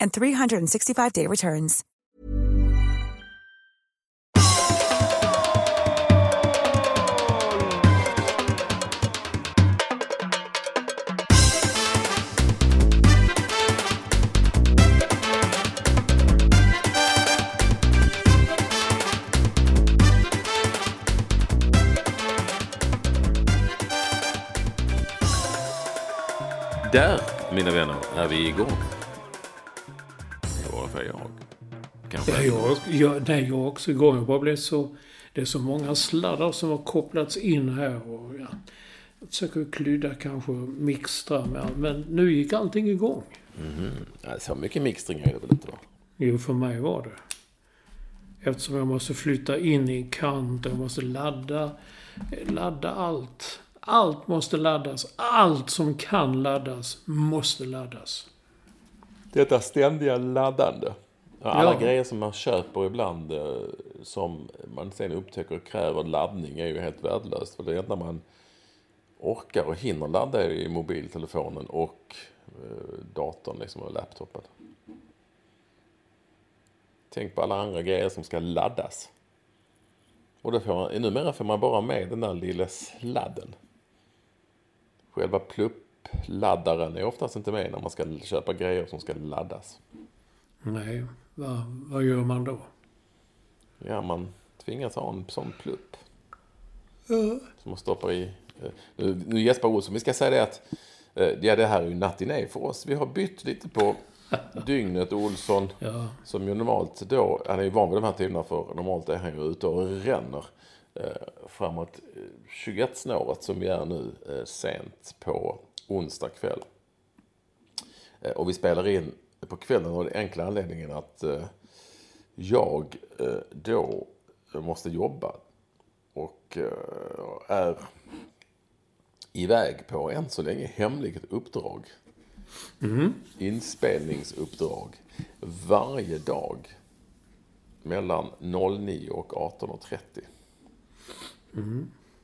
and 365-day returns. Där, mina vänner, är vi igång. Fall jag. Kanske. Ja, jag, jag, nej, jag också igång. Jag bara blev så... Det är så många sladdar som har kopplats in här och ja, jag försöker klydda kanske mixtra med Men nu gick allting igång. Mhm. Ja, så mycket mixtring är det väl inte då? Jo, för mig var det. Eftersom jag måste flytta in i en kant, jag måste ladda, ladda allt. Allt måste laddas. Allt som kan laddas måste laddas. Detta ständiga laddande. Alla Ja. grejer som man köper ibland eh, som man sen upptäcker kräver laddning är ju helt värdelöst. För det enda man orkar och hinner ladda är i mobiltelefonen och eh, datorn liksom och laptopen. Tänk på alla andra grejer som ska laddas. Och då får man, numera får man bara med den där lilla sladden. Själva pluppladdaren är oftast inte med när man ska köpa grejer som ska laddas. Nej, vad, vad gör man då? Ja, man tvingas ha en sån plupp. Som man stoppar i. eh, Nu, nu Jesper Olsson, vi ska säga det att eh, ja, det här är ju nattiné för oss. Vi har bytt lite på dygnet. Olsson, Ja, som ju normalt då, han är ju van vid de här tiderna för normalt är han ju ute och ränner eh, framåt eh, 21-snåret som vi är nu eh, sent på onsdag kväll. Eh, och vi spelar in på kvällen av den enkla anledningen att eh, jag eh, då måste jobba och är iväg på än så länge hemligt uppdrag. Inspelningsuppdrag varje dag mellan 09 och 18.30.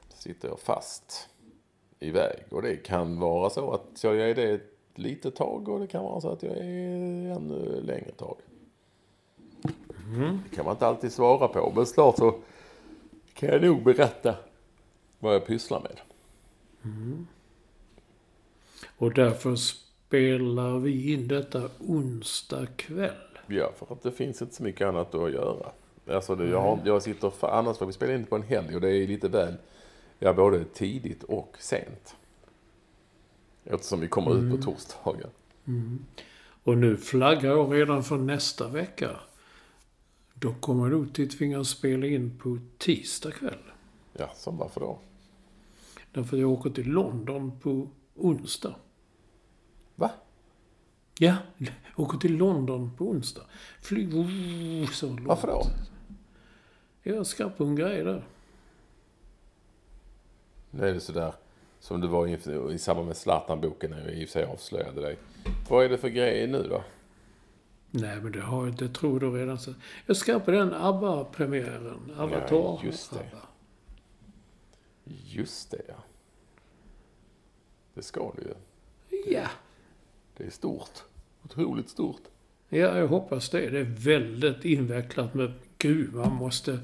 Sitter jag fast iväg. Och det kan vara så att jag är det ett litet tag och det kan vara så att jag är ännu längre tag. Det kan man inte alltid svara på. Men snart så kan jag nog berätta vad jag pysslar med. och därför spelar vi in detta onsdag kväll. Ja, för att det finns inte så mycket annat att göra. Alltså det, jag, har, jag sitter, för, annars får vi spela in på en helg och det är lite väl, ja både tidigt och sent. Eftersom vi kommer ut på torsdagar. Och nu flaggar jag redan för nästa vecka. Då kommer nog till tvingas spela in på tisdag kväll. Ja, så varför då? Därför jag åker till London på onsdag. Va? Ja, jag åker till London på onsdag. Flyg så långt. Varför då? Jag ska på en grej där. Nu är det sådär som det var i, i samband med Zlatan-boken när jag i och för sig avslöjade dig. Vad är det för grejer nu då? Nej, men det har inte. tror du redan. Så. Jag ska på den ABBA-premiären. Avatar. Ja, just det. ABBA. Just det, ja. Det ska du ju. Ja. Det är stort. Otroligt stort. ja, jag hoppas det. Det är väldigt invecklat med Gud, man måste...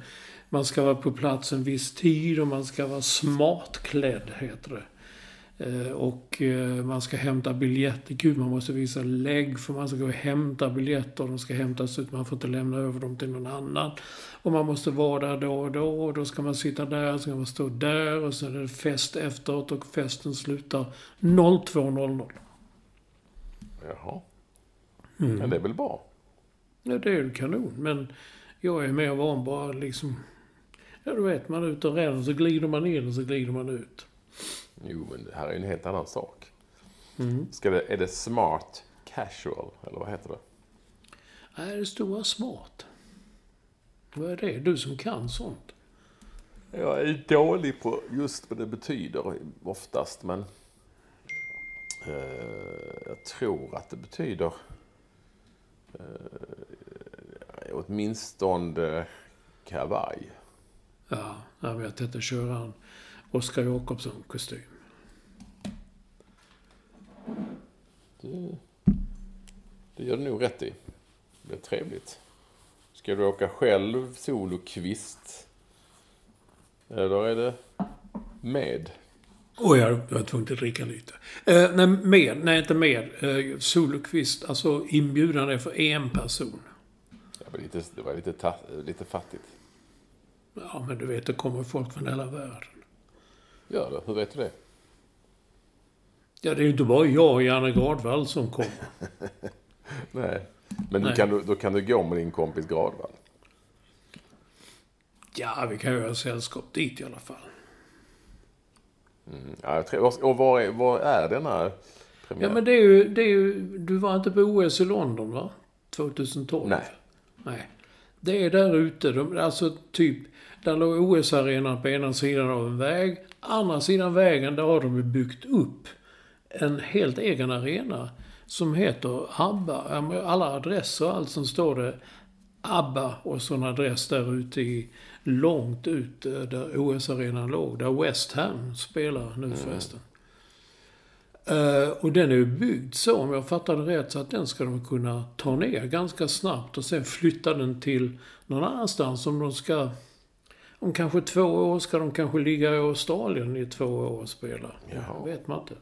Man ska vara på plats en viss tid och man ska vara smartklädd, heter det. Eh, Och eh, man ska hämta biljetter. Gud, man måste visa lägg för man ska gå och hämta biljetter. De ska hämtas ut. Man får inte lämna över dem till någon annan. Och man måste vara där då och då. Och då ska man sitta där, så ska man stå där. Och sen är det fest efteråt och festen slutar 02.00. Jaha. Mm. Men det är väl bra? Ja, det är ju kanon. Men jag är mer van bara liksom... Ja, du vet, man är ute och redan så glider man in och så glider man ut. Jo, men det här är en helt annan sak. Mm. Ska det, är det smart casual, eller vad heter det? Nej, det stora smart. Vad är det? Du som kan sånt. Jag är dålig på just vad det betyder oftast, men eh, jag tror att det betyder eh, åtminstone kavaj. Ja, jag vet inte. Köra en Oskar Jakobsson-kostym. Det, det gör du nog rätt i. Det blir trevligt. Ska du åka själv, solokvist? Eller är det med? Och jag var tvungen att dricka lite. Eh, nej, med. Nej, inte med. Eh, Solokvist. Alltså inbjudan är för en person. Det var lite, det var lite, lite fattigt. Ja, men du vet, det kommer folk från hela världen. Gör det? Hur vet du det? Ja, det är ju inte bara jag och Janne Gardvall som kommer. Nej. Men Nej. kan, du- då kan du gå med din kompis Gradvall. Ja, vi kan göra sällskap dit i alla fall. Mm. Ja, och var är, var är denna premiär? Ja, men det är ju... Det är ju du var inte på OS i London, va? 2012? Nej. Nej. Det är där ute. De, alltså typ, där låg OS-arenan på ena sidan av en väg. Andra sidan vägen, där har de byggt upp en helt egen arena. Som heter ABBA. Alla adresser och allt som står det ABBA och så en adress där ute i långt ut eh, där OS-arenan låg. Där West Ham spelar nu förresten. Eh, och den är ju byggd så, om jag fattar det rätt, så att den ska de kunna ta ner ganska snabbt och sen flytta den till någon annanstans. Om de ska... Om kanske två år ska de kanske ligga i Australien i två år och spela. Jaha. Det vet man inte.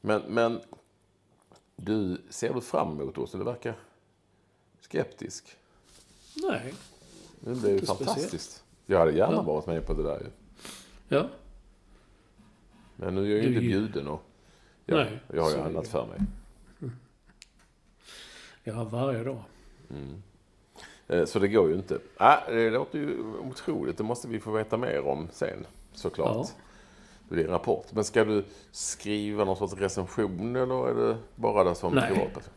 Men, men du, ser du fram emot också? Du verkar skeptisk. Nej. Det blir ju fantastiskt. Jag hade gärna Ja. varit med på det där ju. Ja. Men nu är jag ju inte bjuden och jag, Nej, jag har ju annat för mig. Ja, varje dag. Eh, Så det går ju inte. Ah, det låter ju otroligt. Det måste vi få veta mer om sen, såklart. Ja. Det blir en rapport. Men ska du skriva någon sorts recension eller är det bara det som Nej. privatperson?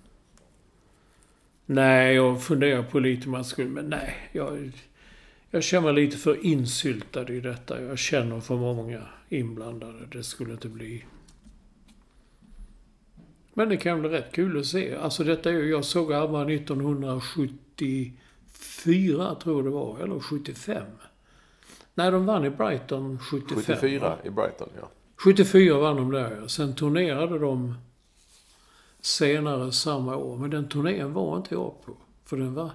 Nej, jag funderar på lite om man skulle... Men nej, jag... Jag känner mig lite för insyltad i detta. Jag känner för många inblandade. Det skulle inte bli... Men det kan bli rätt kul att se. Alltså detta är ju... Jag såg ABBA 1974, tror jag det var. Eller 75. Nej, de vann i Brighton 75. 74 i Brighton, ja. 74 vann de där ja. Sen turnerade de senare samma år. Men den turnén var inte jag på. För den var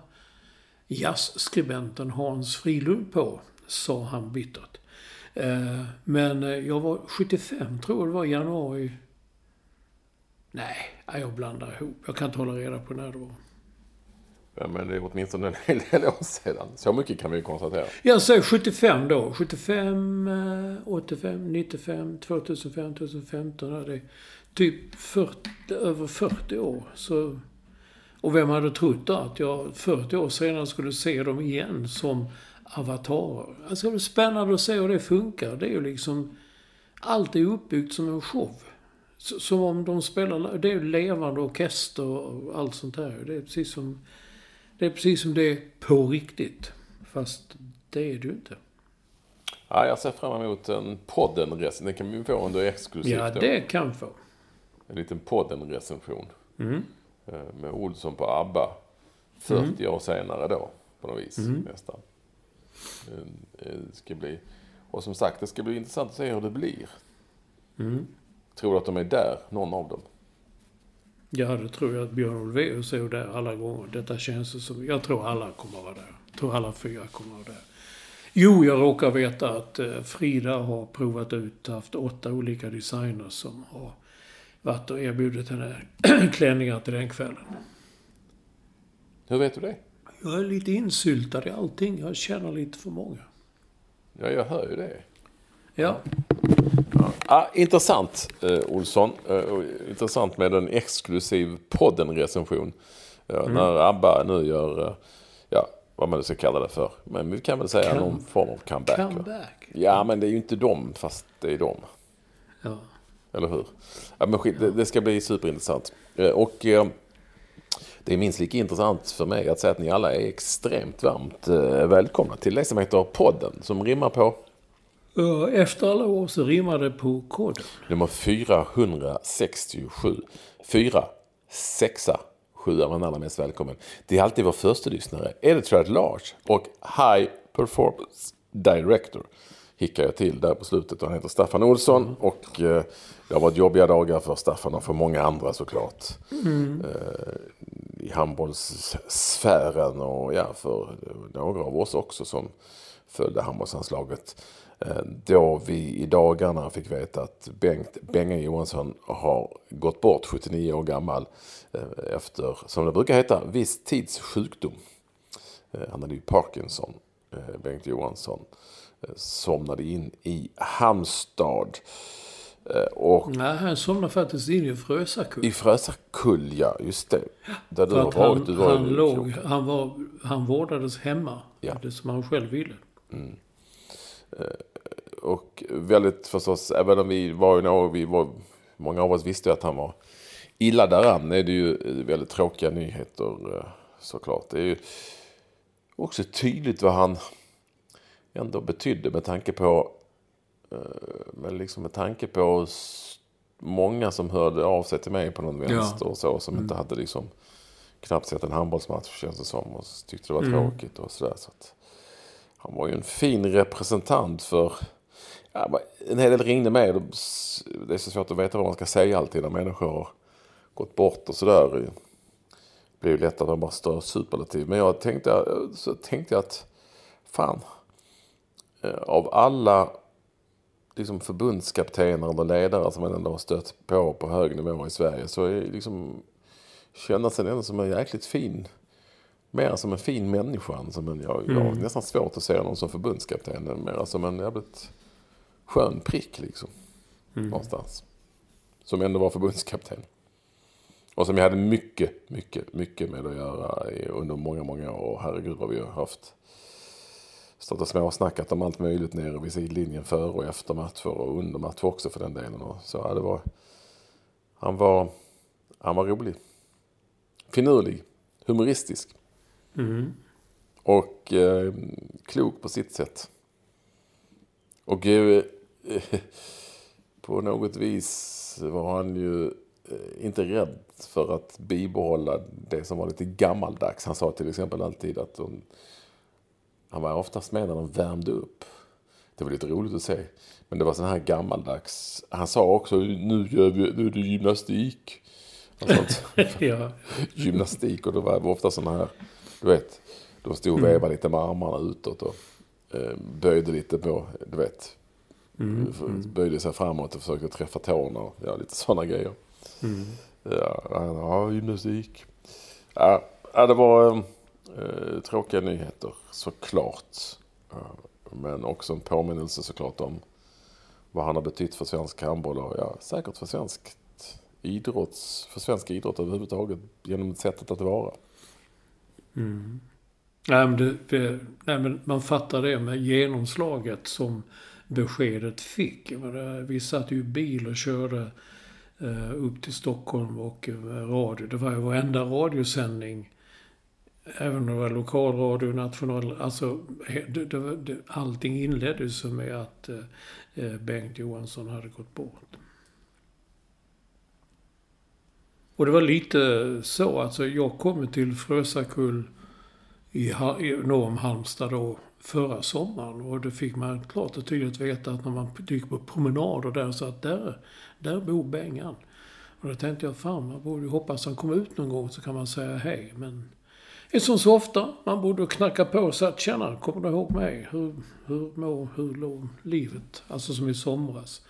jazzskribenten Hans Frilund på, sa han bittert. Eh, Men eh, jag var 75, tror jag det var, januari. Nej, nej, jag blandar ihop. Jag kan inte hålla reda på när det var ja. Men det är åtminstone en hel del år sedan. Så mycket kan vi ju konstatera. Jag säger 75 då. 75, 85, 95, 2005, 2015. Det är typ 40, över 40 år. Så, och vem hade trott då att jag 40 år senare skulle se dem igen som avatarer? Alltså det är spännande att se hur det funkar. Det är ju liksom... Allt är uppbyggt som en show. Som om de spelar... Det är ju levande orkester och allt sånt där. Det är precis som... Det är precis som det är på riktigt. Fast det är det ju inte. Ja, jag ser fram emot en podden-recension. Den kan vi få under exklusivt Ja, då. det kan få. En liten podden-recension. Mm. Eh, Med Olsson på ABBA. 40 år senare då, på något vis. Mm. Nästan. Eh, eh, Det ska bli... Och som sagt, det ska bli intressant att se hur det blir. Mm. Tror du att de är där, någon av dem? Ja, det tror jag att Björn Ulvaeus är där alla gånger. Detta känns som... Jag tror alla kommer att vara där. Jag tror alla fyra kommer att vara där. Jo, jag råkar veta att eh, Frida har provat ut, haft åtta olika designers som har varit och erbjudit henne klänningar till den kvällen. Hur vet du det? Jag är lite insyltad i allting. Jag känner lite för många. Ja, jag hör ju det. Ja. Ah, intressant, eh, Olsson. Eh, intressant med en exklusiv podden-recension. Eh, När ABBA nu gör, eh, ja, vad man nu ska kalla det för. Men vi kan väl säga Come- någon form av comeback. Comeback. Ja, men det är ju inte dem, fast det är dem. Ja. Eller hur? Ja, men skit, det, det ska bli superintressant. Eh, Och eh, det är minst lika intressant för mig att säga att ni alla är extremt varmt eh, välkomna till det som heter podden. Som rimmar på efter alla år så rimmar det på koden. nummer 467. 4, 6, 7 är man allra mest välkommen. Det är alltid vår första lyssnare, Editor at Large och High Performance Director. Hickar jag till där på slutet. Han heter Staffan Olsson och eh, det har varit jobbiga dagar för Staffan och för många andra såklart. Eh, I handbollssfären och ja, för några av oss också som följde handbollslandslaget. Eh, Då vi i dagarna fick veta att Bengt Benga Johansson har gått bort 79 år gammal eh, efter, som det brukar heta, viss tids sjukdom. Eh, Han hade ju Parkinson, Bengt Johansson. Somnade in i Halmstad. Och Nej, han somnade faktiskt in i Frösakull. i Frösakull, ja, just det. Där du har varit. han, Du var han, låg, han, var, han vårdades hemma. Ja. Det som han själv ville. Och väldigt förstås, även om vi var ju några, vi var, många av oss visste att han var illa däran. är det ju väldigt tråkiga nyheter eh, såklart. Det är ju också tydligt vad han ändå betydde med tanke på, eh, men liksom med tanke på många som hörde av sig till mig på någon vänster och så, som inte hade liksom knappt sett en handbollsmatch känns det som och tyckte det var tråkigt och sådär. Så att, han var ju en fin representant för... Ja, en hel del ringde med. Det är så svårt att veta vad man ska säga alltid när människor har gått bort och sådär. Det blir ju lätt att man bara stör superlativ. Men jag tänkte, så tänkte jag att fan, eh, av alla liksom förbundskaptener eller ledare som man ändå har stött på på hög nivå i Sverige så är liksom kännas den ändå som en jäkligt fin mer som en fin människa. än Som en, jag, jag har nästan svårt att se någon som förbundskapten. Mer som en jävligt skön prick liksom. Någonstans. Som ändå var förbundskapten. Och som jag hade mycket, mycket, mycket med att göra under många, många år. Och herregud vad vi har haft. Stått och småsnackat om allt möjligt nere vid sidlinjen före och efter matcher och under matcher också för den delen. Och så, ja, det var, han, var, han var rolig. Finurlig. Humoristisk. Och eh, klok på sitt sätt. Och eh, på något vis var han ju eh, inte rädd för att bibehålla det som var lite gammaldags. Han sa till exempel alltid att de, han var oftast med när de värmde upp. Det var lite roligt att se. Men det var sån här gammaldags. Han sa också nu, gör vi, nu är det gymnastik. Ja. gymnastik och det var ofta sådana här, du vet, de stod och vevade lite med armarna utåt och eh, böjde lite på, du vet, böjde sig framåt och försökte träffa tårna och ja, lite sådana grejer. Ja, ja, gymnastik. Ja, det var eh, tråkiga nyheter såklart. Men också en påminnelse såklart om vad han har betytt för svensk handboll och ja, säkert för svenskt idrotts, för svensk idrott överhuvudtaget genom sättet att vara. Mm. Nej, men det, nej, men man fattar det med genomslaget som beskedet fick. Vi satt ju i bil och körde eh, upp till Stockholm och eh, radio. Det var ju varenda radiosändning. Även om det var lokalradio, national... Alltså, det, det, allting inleddes ju med att eh, Bengt Johansson hade gått bort. Och det var lite så, alltså jag kom till Frösakull i, i norr om Halmstad då förra sommaren. Och det fick man klart och tydligt veta att när man gick på promenader där så att där, där bor Bengan. Och då tänkte jag, fan man borde ju hoppas han kommer ut någon gång så kan man säga hej. Men det är som så ofta. Man borde knacka på så att tjena, kommer du ihåg mig? Hur, hur mår, hur låg livet? Alltså som i somras.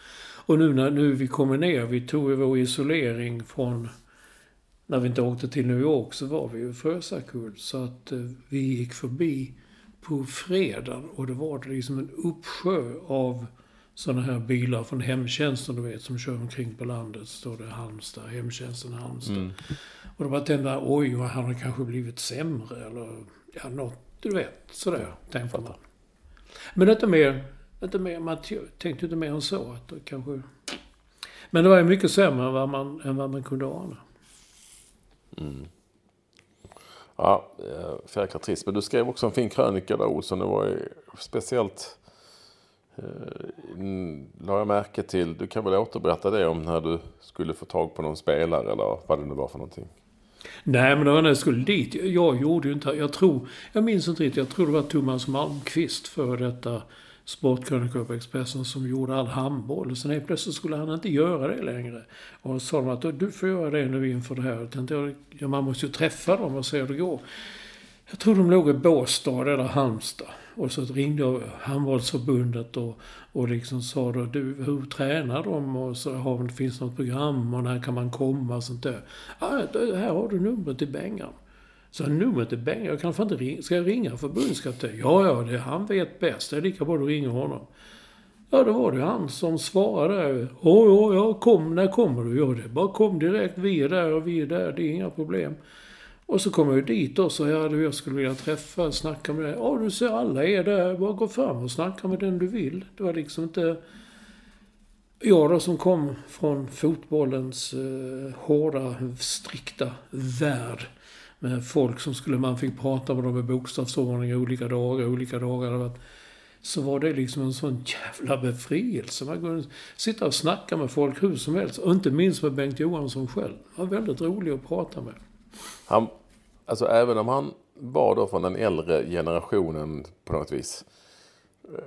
Och nu när nu vi kommer ner, vi tog ju vår isolering från när vi inte åkte till New York så var vi ju Frösakull. Så att eh, vi gick förbi på fredagen och det var det liksom en uppsjö av sådana här bilar från hemtjänsten, du vet, som kör omkring på landet. Står det Halmstad, hemtjänsten Halmstad. Mm. Och då bara tända, oj, han har kanske blivit sämre eller ja, något, du vet, sådär, tänkte man. Men inte mer, inte mer, man tänkte inte mer än så. Att det kanske... Men det var ju mycket sämre än vad man, än vad man kunde ana. Mm. Ja, eh, jäkla trist. Men du skrev också en fin krönika där Olsson. Det var ju speciellt eh, la jag märke till. Du kan väl återberätta det om när du skulle få tag på någon spelare eller vad det nu var för någonting. Nej, men det var när jag skulle dit. Jag gjorde ju inte... Jag tror... Jag minns inte riktigt. Jag tror det var Thomas Malmqvist, för detta sportkrönikör på Expressen, som gjorde all handboll. Och sen helt plötsligt skulle han inte göra det längre. Och sa de att du får göra det nu inför det här. Jag tänkte, ja, man måste ju träffa dem och se hur det går. Jag tror de låg i Båstad eller Halmstad. Och så ringde jag handbollsförbundet och, och liksom sa då, du, hur tränar de? Och så har det finns något program och när kan man komma och sånt där. Ah, ja, här har du numret till Bengan. Så numret till Bengan, jag kan inte ringa. Ska jag ringa förbundskapten? Ja, ja, det, han vet bäst. Det är lika bra att du ringer honom. Ja, då var det han som svarade. Ja, ja, ja, kom, när kommer du? Ja, det bara kom direkt. Vi är där och vi är där. Det är inga problem. Och så kom jag dit och så ja, jag skulle vilja träffa, snacka med dig. Ja, du ser alla är där. Bara gå fram och snacka med den du vill. Det var liksom inte... Jag då som kom från fotbollens eh, hårda, strikta värld. Med folk som skulle, man fick prata med dem i bokstavsordning olika dagar, olika dagar. Så var det liksom en sån jävla befrielse. Man kunde sitta och snacka med folk hur som helst. Och inte minst med Bengt Johansson själv. Han var väldigt rolig att prata med. Han, alltså även om han var då från den äldre generationen på något vis. Eh,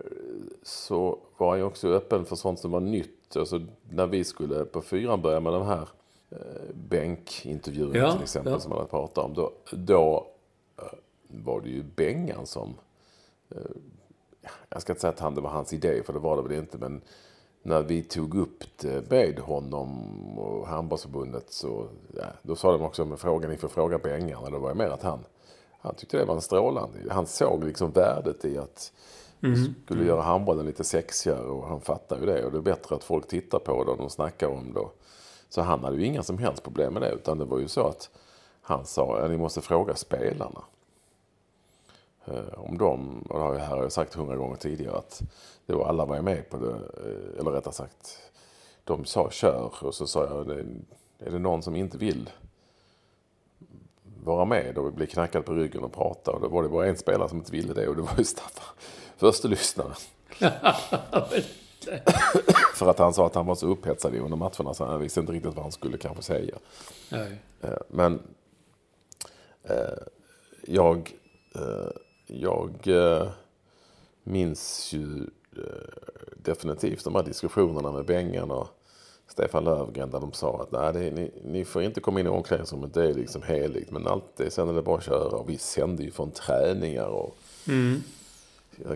så var han ju också öppen för sånt som var nytt. Alltså när vi skulle på fyran börja med de här eh, bänkintervjuerna ja, till exempel ja. som man pratat om. Då, då eh, var det ju Bengan som... Eh, jag ska inte säga att han, det var hans idé, för det var det väl inte. Men när vi tog upp det med honom och handbollsförbundet så ja, då sa de också med frågan inför fråga på ängarna. Det var ju mer att han, han tyckte det var en strålande. Han såg liksom värdet i att mm. skulle göra handbollen lite sexigare och han fattar ju det. Och det är bättre att folk tittar på det och de snackar om det. Så han hade ju inga som helst problem med det. Utan det var ju så att han sa att ni måste fråga spelarna. Eh, om de, och det har jag, här har jag sagt hundra gånger tidigare, att det var, alla var med på det. Eh, eller rättare sagt, de sa kör och så sa jag, är det någon som inte vill vara med och bli knackad på ryggen och prata. Och då var det bara en spelare som inte ville det och det var ju Staffan, förste lyssnaren. För att han sa att han var så upphetsad under matcherna så han visste inte riktigt vad han skulle kanske säga. Nej. Eh, men jag jag eh, minns ju eh, definitivt de här diskussionerna med Bengan och Stefan Löfgren där de sa att nej, det, ni, ni får inte komma in i omklädningsrummet, det är liksom heligt. Men allt det, sen är det bara att köra. Och vi sände ju från träningar och mm.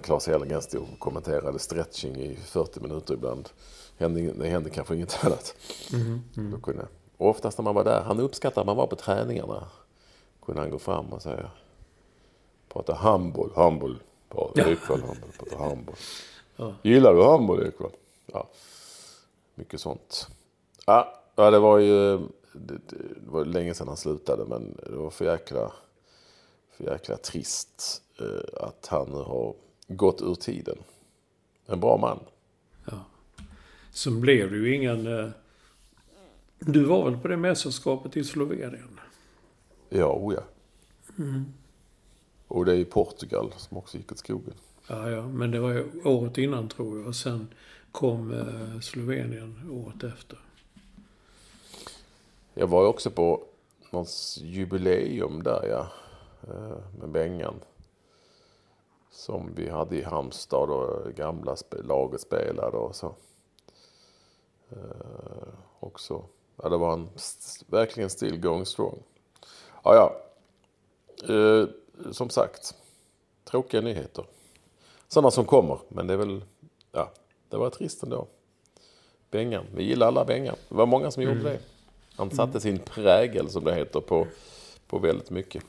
Claes Elfgren stod och kommenterade stretching i 40 minuter ibland. Det hände kanske inget annat. Mm. Mm. Kunde, och oftast när man var där, han uppskattade att man var på träningarna. Kunde han gå fram och säga Prata handboll, handboll. Ekvall, handboll, prata handboll. Ja. Gillar du handboll Ekvall? Ja, mycket sånt. Ja, ja det var ju det, det, var länge sedan han slutade men det var för jäkla, för jäkla trist eh, att han nu har gått ur tiden. En bra man. Ja. Sen blev det ju ingen... Eh, du var väl på det mästerskapet i Slovenien? Ja, o ja. Mm. Och det är i Portugal som också gick åt skogen. Ja, ja, men det var ju året innan tror jag. Och sen kom eh, Slovenien året efter. Jag var ju också på någons jubileum där ja. Eh, med Bengan. Som vi hade i Halmstad och gamla laget spelade och så. Eh, också. Ja, det var en verkligen still going strong. Ja, ja. eh, som sagt, tråkiga nyheter. Sådana som kommer, men det är väl, ja, det var trist ändå. Bengan, vi gillar alla Bengan. Det var många som gjorde det. Han satte sin prägel, som det heter, på, på väldigt mycket.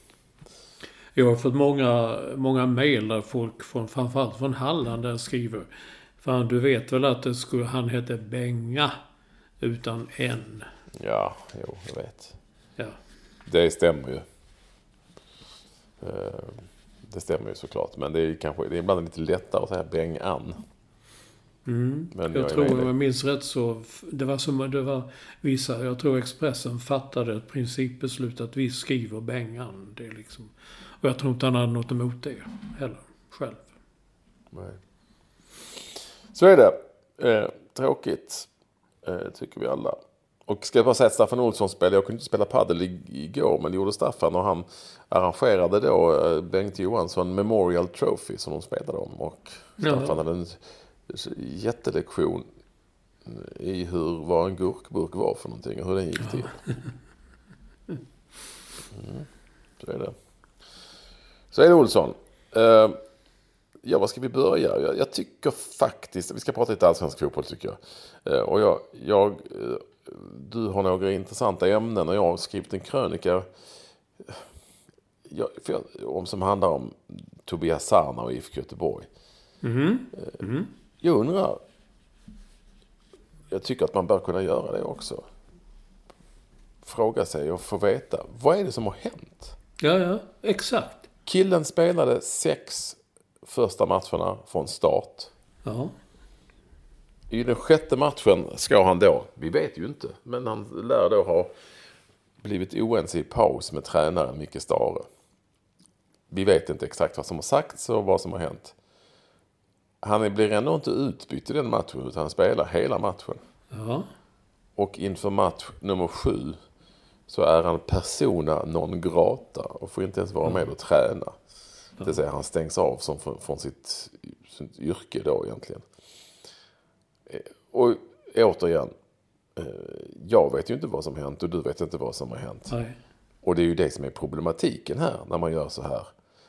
Jag har fått många, många mejl där folk, från, framförallt från Halland, där skriver. Fan, du vet väl att det skulle, han hette Benga utan N? Ja, jo, jag vet. Ja. Det stämmer ju. Eh, Det stämmer ju såklart. Men det är kanske det är ibland lite lättare att säga Bengan. Mm. Men jag jag tror, om jag minns rätt så, det var som det var vissa, jag tror Expressen fattade ett principbeslut att vi skriver Bengan. Det är liksom, och jag tror inte han hade något emot det heller, själv. Nej. Så är det. Eh, tråkigt, eh, tycker vi alla. Och ska jag bara säga att Staffan Olsson spelade, jag kunde inte spela padel igår, men det gjorde Staffan och han arrangerade då eh, Bengt Johansson Memorial Trophy som de spelade om. Och Staffan Ja. hade en jättelektion i hur, vad en gurkburk var för någonting och hur den gick till. Mm, så är det. Så är det Olsson. Eh, Ja, var ska vi börja? Jag, jag tycker faktiskt, vi ska prata lite allsvensk fotboll tycker jag. Eh, och jag, jag, eh, du har några intressanta ämnen och jag har skrivit en krönika jag, jag, om, som handlar om Tobias Sarna och IFK Göteborg. Eh, Jag undrar, jag tycker att man bör kunna göra det också. Fråga sig och få veta, vad är det som har hänt? Ja, ja, exakt. Killen spelade sex första matcherna från start. Ja. I den sjätte matchen ska han då, vi vet ju inte, men han lär då ha blivit oense i paus med tränaren Micke Stare. Vi vet inte exakt vad som har sagts och vad som har hänt. Han blir ändå inte utbytt i den matchen utan han spelar hela matchen. Ja. Och inför match nummer sju så är han persona non grata och får inte ens vara med och träna. Det vill säga han stängs av som från, från sitt, sitt yrke då egentligen. Eh, Och återigen, eh, jag vet ju inte vad som hänt och du vet inte vad som har hänt. Nej. Och det är ju det som är problematiken här när man gör så här.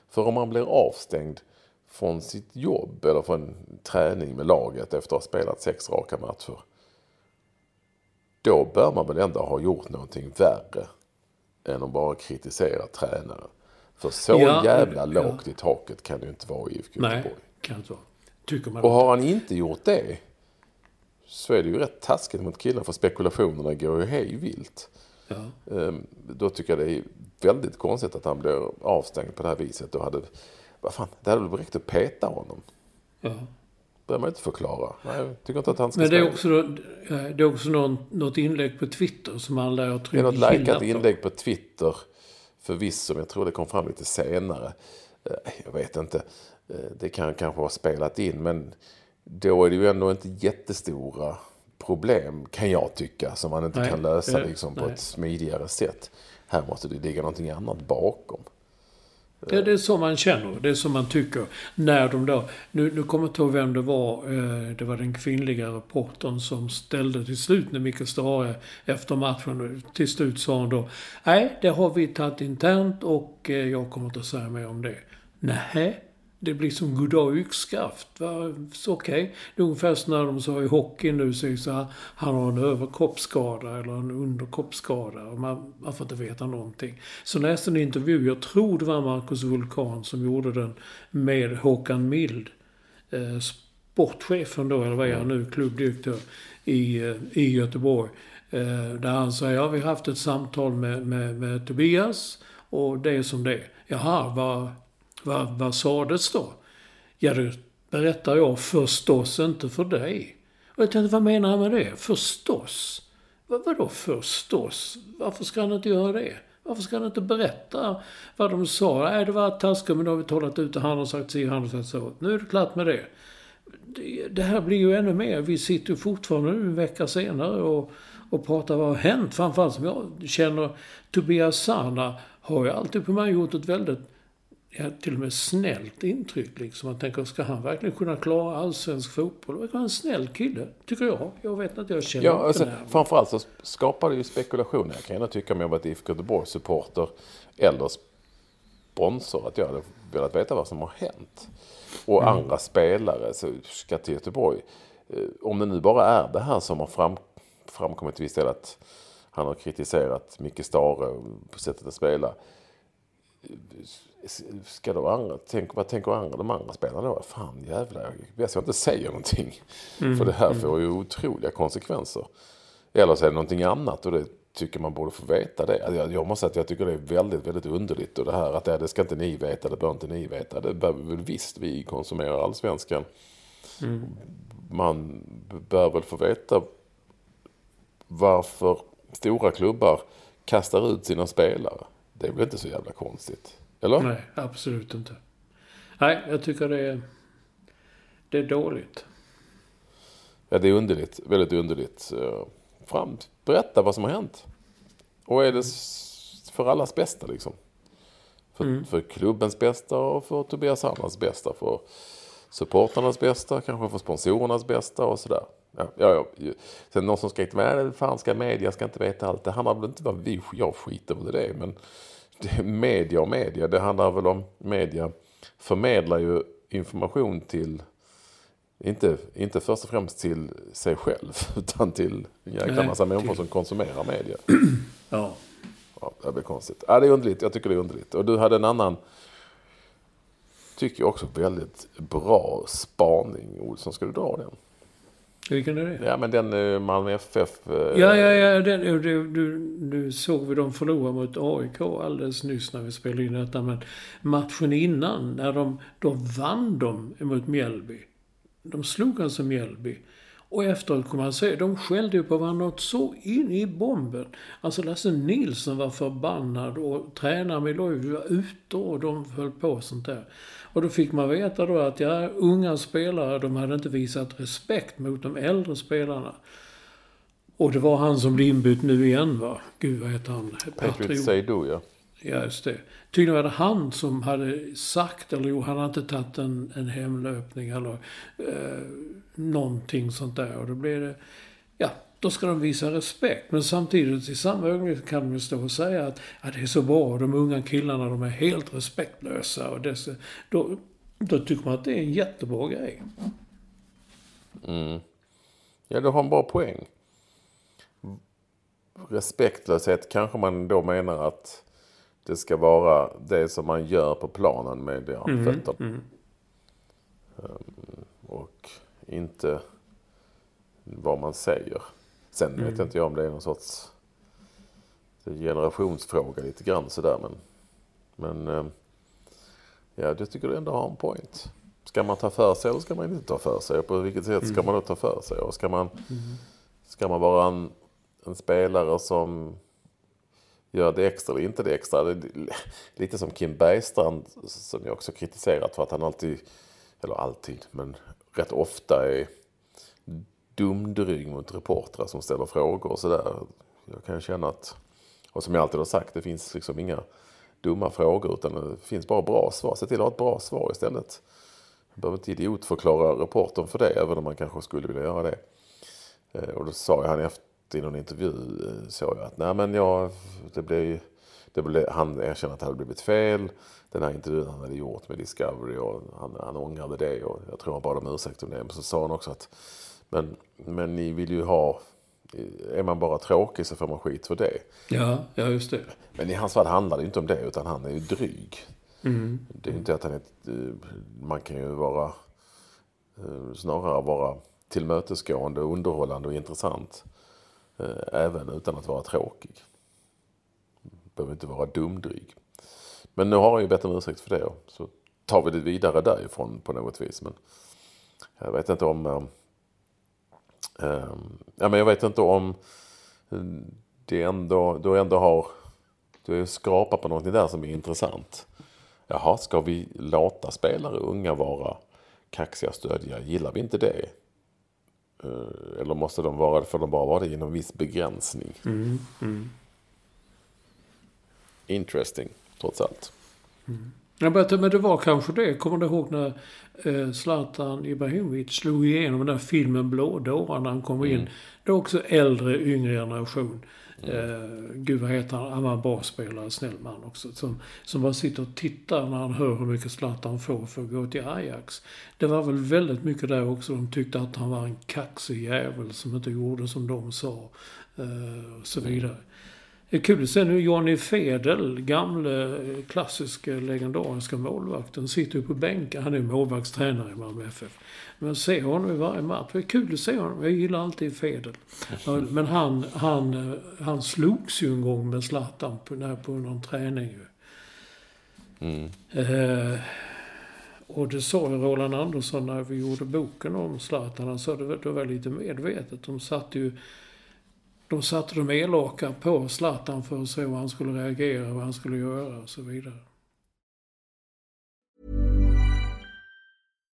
För om man blir avstängd från sitt jobb eller från träning med laget efter att ha spelat sex raka matcher. Då bör man väl ändå ha gjort någonting värre än att bara kritisera tränaren. För så Ja, jävla ja. lågt i taket kan det ju inte vara i IFK Nej, Göteborg. kan inte. Tycker man Och har han inte gjort det så är det ju rätt taskigt mot killen för spekulationerna går ju hej vilt. Ja. Ehm, Då tycker jag det är väldigt konstigt att han blir avstängd på det här viset. Då hade, vad fan, det hade väl räckt att peta honom. ja. Behöver man inte förklara. Nej, jag tycker inte att han ska Men det är också, då, eh, det är också någon, något inlägg på Twitter som han lär ha Det är tryckt något likat inlägg på Twitter förvisso, men jag tror det kom fram lite senare. Eh, Jag vet inte. Eh, Det kan kanske ha spelat in, men då är det ju ändå inte jättestora problem, kan jag tycka, som man inte Nej, kan lösa liksom, på ett smidigare sätt. Här måste det ligga någonting annat bakom. Det, det är så man känner. Det är så man tycker. När de då... Nu, nu kommer jag inte ihåg vem det var. Eh, Det var den kvinnliga reportern som ställde till slut när Micke Stare efter matchen. Till slut sa hon då. Nej, det har vi tagit internt och eh, jag kommer inte att säga mer om det. Nej. Det blir som goddag yxskaft. Okej. Okay. Okej. Det är ungefär som när de sa i hockey nu, så, så här, han har en överkroppsskada eller en underkroppsskada. Och man, man får inte veta någonting. Så läste en intervju, jag tror det var Marcus Vulkan som gjorde den, med Håkan Mild. Eh, sportchefen då, eller vad är han nu, klubbdirektör i, eh, i Göteborg. Eh, där han säger, ja vi har haft ett samtal med, med, med Tobias och det är som det är. Jaha, vad, vad, vad sades då? Ja, det berättar jag förstås inte för dig. Och jag tänkte, vad menar han med det? Förstås? Vad, vadå förstås? Varför ska han inte göra det? Varför ska han inte berätta vad de sa? Nej, det var taskigt, men då har vi talat ut och han har sagt si och han har sagt så. Nu är det klart med det. Det, det här blir ju ännu mer. Vi sitter ju fortfarande nu en vecka senare och, och pratar vad har hänt. Framförallt som jag känner Tobias Sana har ju alltid på mig gjort ett väldigt ja, till och med snällt intryck. Liksom. Man tänker, ska han verkligen kunna klara allsvensk fotboll? Det var en snäll kille, tycker jag. Jag vet att jag känner Ja, alltså, framförallt så skapar det ju spekulationer. Jag kan gärna tycka om jag varit IFK Göteborgs supporter eller sponsor att jag hade velat veta vad som har hänt. Och mm. andra spelare så ska till Göteborg. Eh, om det nu bara är det här som har fram, framkommit till viss del att han har kritiserat Micke Stare på sättet att spela. Ska då andra, tänk, vad tänker andra, de andra spelarna då? Fan jävlar, jag ska inte säga någonting. Mm. För det här mm. får ju otroliga konsekvenser. Eller så är det någonting annat och det tycker man borde få veta det. Jag, jag måste säga att jag tycker det är väldigt, väldigt underligt. Och det här att det, det ska inte ni veta, det bör inte ni veta. Det bör väl visst vi konsumerar allsvenskan. Mm. Man bör väl få veta varför stora klubbar kastar ut sina spelare. Det är väl inte så jävla konstigt? Eller? Nej, absolut inte. Nej, jag tycker det är, det är dåligt. Ja, det är underligt. Väldigt underligt. Fram, berätta vad som har hänt. Och är det för allas bästa liksom? För, mm. för klubbens bästa och för Tobias Hammars bästa. För supporternas bästa, kanske för sponsorernas bästa och sådär. Ja, ja, ja. Sen någon som skrek med fan ska media ska inte veta allt. Det handlar väl inte om vad vi, jag skiter väl i det. Men media och media, det handlar väl om media förmedlar ju information till, inte, inte först och främst till sig själv, utan till en jäkla massa människor till... som konsumerar media. ja. ja. Det blir konstigt. Ja, det är underligt. Jag tycker det är underligt. Och du hade en annan, tycker jag också, väldigt bra spaning. Olsson, ska du dra den? Vilken är det? Ja, men den uh, Malmö FF. Uh, ja, ja, ja. Den, du, du, du såg vi dem förlora mot AIK alldeles nyss när vi spelade in detta. Men matchen innan, när de, då vann de mot Mjällby. De slog alltså Mjällby. Och efteråt kommer man se, de skällde ju på varandra så in i bomben. Alltså Lasse Nilsson var förbannad och tränaren Milojevic var ute och de höll på sånt där. Och då fick man veta då att ja, unga spelare, de hade inte visat respekt mot de äldre spelarna. Och det var han som blev inbytt nu igen va? Gud vad heter han? Patriot Seydou ja. Ja, just det. Tydligen var det han som hade sagt, eller jo, han hade inte tagit en, en hemlöpning eller eh, någonting sånt där. Och då blir det, ja, då ska de visa respekt. Men samtidigt i samma ögonblick kan de ju stå och säga att, att det är så bra, de unga killarna de är helt respektlösa. Och dessa, då, då tycker man att det är en jättebra grej. Mm. Ja, du har en bra poäng. Respektlöshet kanske man då menar att det ska vara det som man gör på planen med mm. fötterna. Mm. Um, och inte vad man säger. Sen mm. vet inte jag om det är någon sorts generationsfråga lite grann sådär. Men, men ehm, ja, jag tycker du ändå har en point. Ska man ta för sig eller ska man inte ta för sig? Och på vilket sätt ska mm. man då ta för sig? Och ska man, mm. ska man vara en, en spelare som gör det extra eller inte det extra? Det lite som Kim Bergstrand som jag också kritiserat för att han alltid, eller alltid, men rätt ofta är dumdryg mot reportrar som ställer frågor och sådär. Jag kan känna att, och som jag alltid har sagt, det finns liksom inga dumma frågor utan det finns bara bra svar. Se till att ha ett bra svar istället. Man behöver inte idiotförklara reportern för det, även om man kanske skulle vilja göra det. Eh, och då sa han efter i någon intervju, eh, så jag att nej men jag, det blev, det blev, han erkände att det hade blivit fel. Den här intervjun han hade gjort med Discovery och han, han ångrade det och jag tror han bad om ursäkt om det. Men så sa han också att men, men ni vill ju ha... Är man bara tråkig så får man skit för det. Ja, ja just det. Men i hans fall handlar det inte om det utan han är ju dryg. Mm. Det är ju inte att han är... Man kan ju vara... Snarare vara tillmötesgående, underhållande och intressant. Eh, även utan att vara tråkig. Behöver inte vara dumdryg. Men nu har han ju bett om ursäkt för det. Så tar vi det vidare därifrån på något vis. Men jag vet inte om eh, Ehm, ja, men jag vet inte om det ändå, du ändå har du skrapat på någonting där som är intressant. Jaha, ska vi låta spelare unga vara kaxiga stödja? Gillar vi inte det? Eh, eller måste de vara, får de bara vara det inom viss begränsning? Mm, mm. Interesting, trots allt. Mm. Ja, men det var kanske det. Kommer du ihåg när eh, Zlatan Ibrahimovic slog igenom den där filmen Blådårar när han kom in? Mm. Det är också äldre, yngre generation. Eh, gud vad heter han? Han var en bra spelare, snäll man också. Som, som bara sitter och tittar när han hör hur mycket Zlatan får för att gå till Ajax. Det var väl väldigt mycket där också. De tyckte att han var en kaxig jävel som inte gjorde som de sa. Eh, och så vidare. Det är kul att se nu Johnny Fedel, gamle eh, klassiska legendariska målvakten, sitter ju på bänken. Han är målvaktstränare i Malmö FF. Men se honom i varje match. Det är kul att se honom. Jag gillar alltid Fedel. Men han, han, han slogs ju en gång med Zlatan på, på någon träning. Mm. Eh, och det sa ju Roland Andersson när vi gjorde boken om Zlatan. Han sa att det var lite medvetet. De satt ju de satte de elaka på Zlatan för att se hur han skulle reagera, vad han skulle göra och så vidare.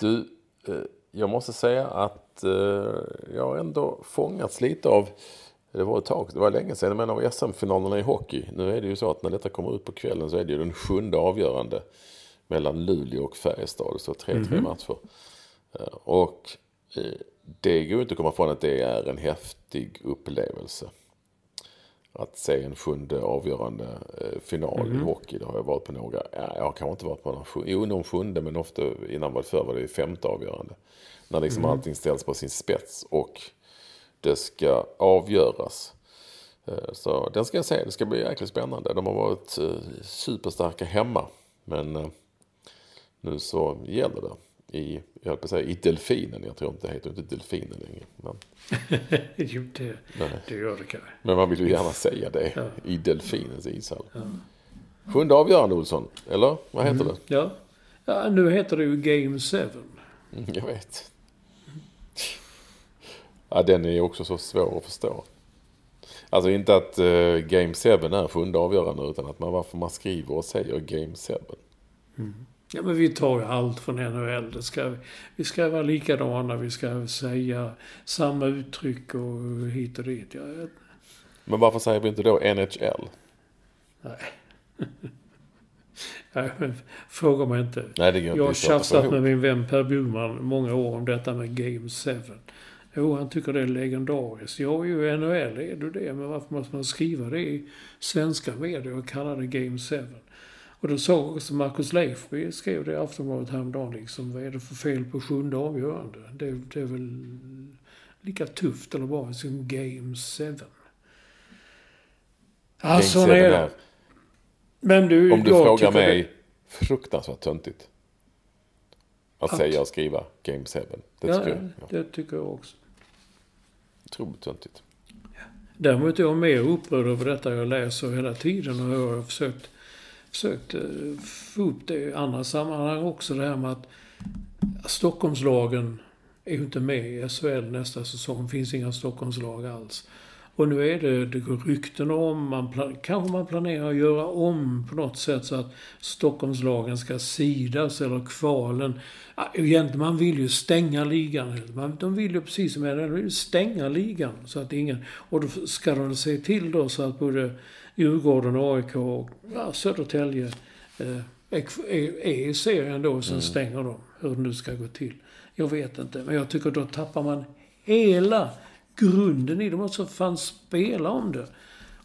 Du, eh, jag måste säga att eh, jag har ändå fångats lite av det var ett tag, det var länge sedan, men av SM-finalerna i hockey. Nu är det ju så att när detta kommer ut på kvällen så är det ju den sjunde avgörande mellan Luleå och Färjestad. Så 3-3 mm -hmm. matcher. Eh, och det går inte att komma ifrån att det är en häftig upplevelse. Att se en sjunde avgörande final mm i mhm. hockey. Det har jag varit på några. Jag har kanske inte varit på någon sjunde. Jo, någon sjunde men ofta innan var det förr var det femte avgörande. När liksom mm allting ställs på sin spets och det ska avgöras. Eh, så den ska jag se. Det ska bli jäkligt spännande. De har varit eh, superstarka hemma. Men eh, nu så gäller det i, jag höll på att säga, i delfinen. Jag tror inte det heter inte delfinen längre. Men... jo, det, det gör det kanske. Men man vill ju gärna säga det ja. i delfinens ishall. Ja. Sjunde avgörande Olsson, eller vad heter mm. det? Ja. ja, nu heter det ju Game 7. Mm, jag vet. Ja, den är ju också så svår att förstå. Alltså inte att uh, Game 7 är sjunde avgörande utan att man, varför man skriver och säger Game 7. Mm. Ja, men vi tar ju allt från NHL. Det ska, vi ska vara likadana, vi ska säga samma uttryck och hit och dit. Ja, Men varför säger vi inte då NHL? Nej. Nej, fråga mig inte. Nej, det jag har tjafsat med min vän Per Bjurman många år om detta med Game 7. Jo, han tycker det är legendariskt. Jag är ju NHL, är du det? Men varför måste man skriva det i svenska medier och kalla det Game 7? Och då sa också Marcus Leifby, skrev det i Aftonbladet häromdagen, liksom, vad är det för fel på sjunde avgörande? Det, det är väl lika tufft eller bra som Game 7. Alltså, Game 7 är Men du, Om du frågar mig, det... fruktansvärt töntigt. Att, att säga och skriva Game 7. Det ja, tycker jag. Ja. det tycker jag också. Otroligt töntigt. Däremot är jag mer upprörd över detta jag läser hela tiden och jag har försökt Försökte få upp det i andra sammanhang också. Det här med att Stockholmslagen är ju inte med i SHL nästa säsong. Det finns inga Stockholmslag alls. Och nu är det, det går rykten om, man plan, kanske man planerar att göra om på något sätt så att Stockholmslagen ska sidas eller kvalen. Egentligen, man vill ju stänga ligan. de vill ju precis som jag de vill stänga ligan. Så att ingen, och då ska de se till då så att både Djurgården, AIK och ja, Södertälje eh, är, i serien då och sen stänger de. Hur det nu ska gå till. Jag vet inte. Men jag tycker då tappar man hela grunden i det. Man måste fan spela om det.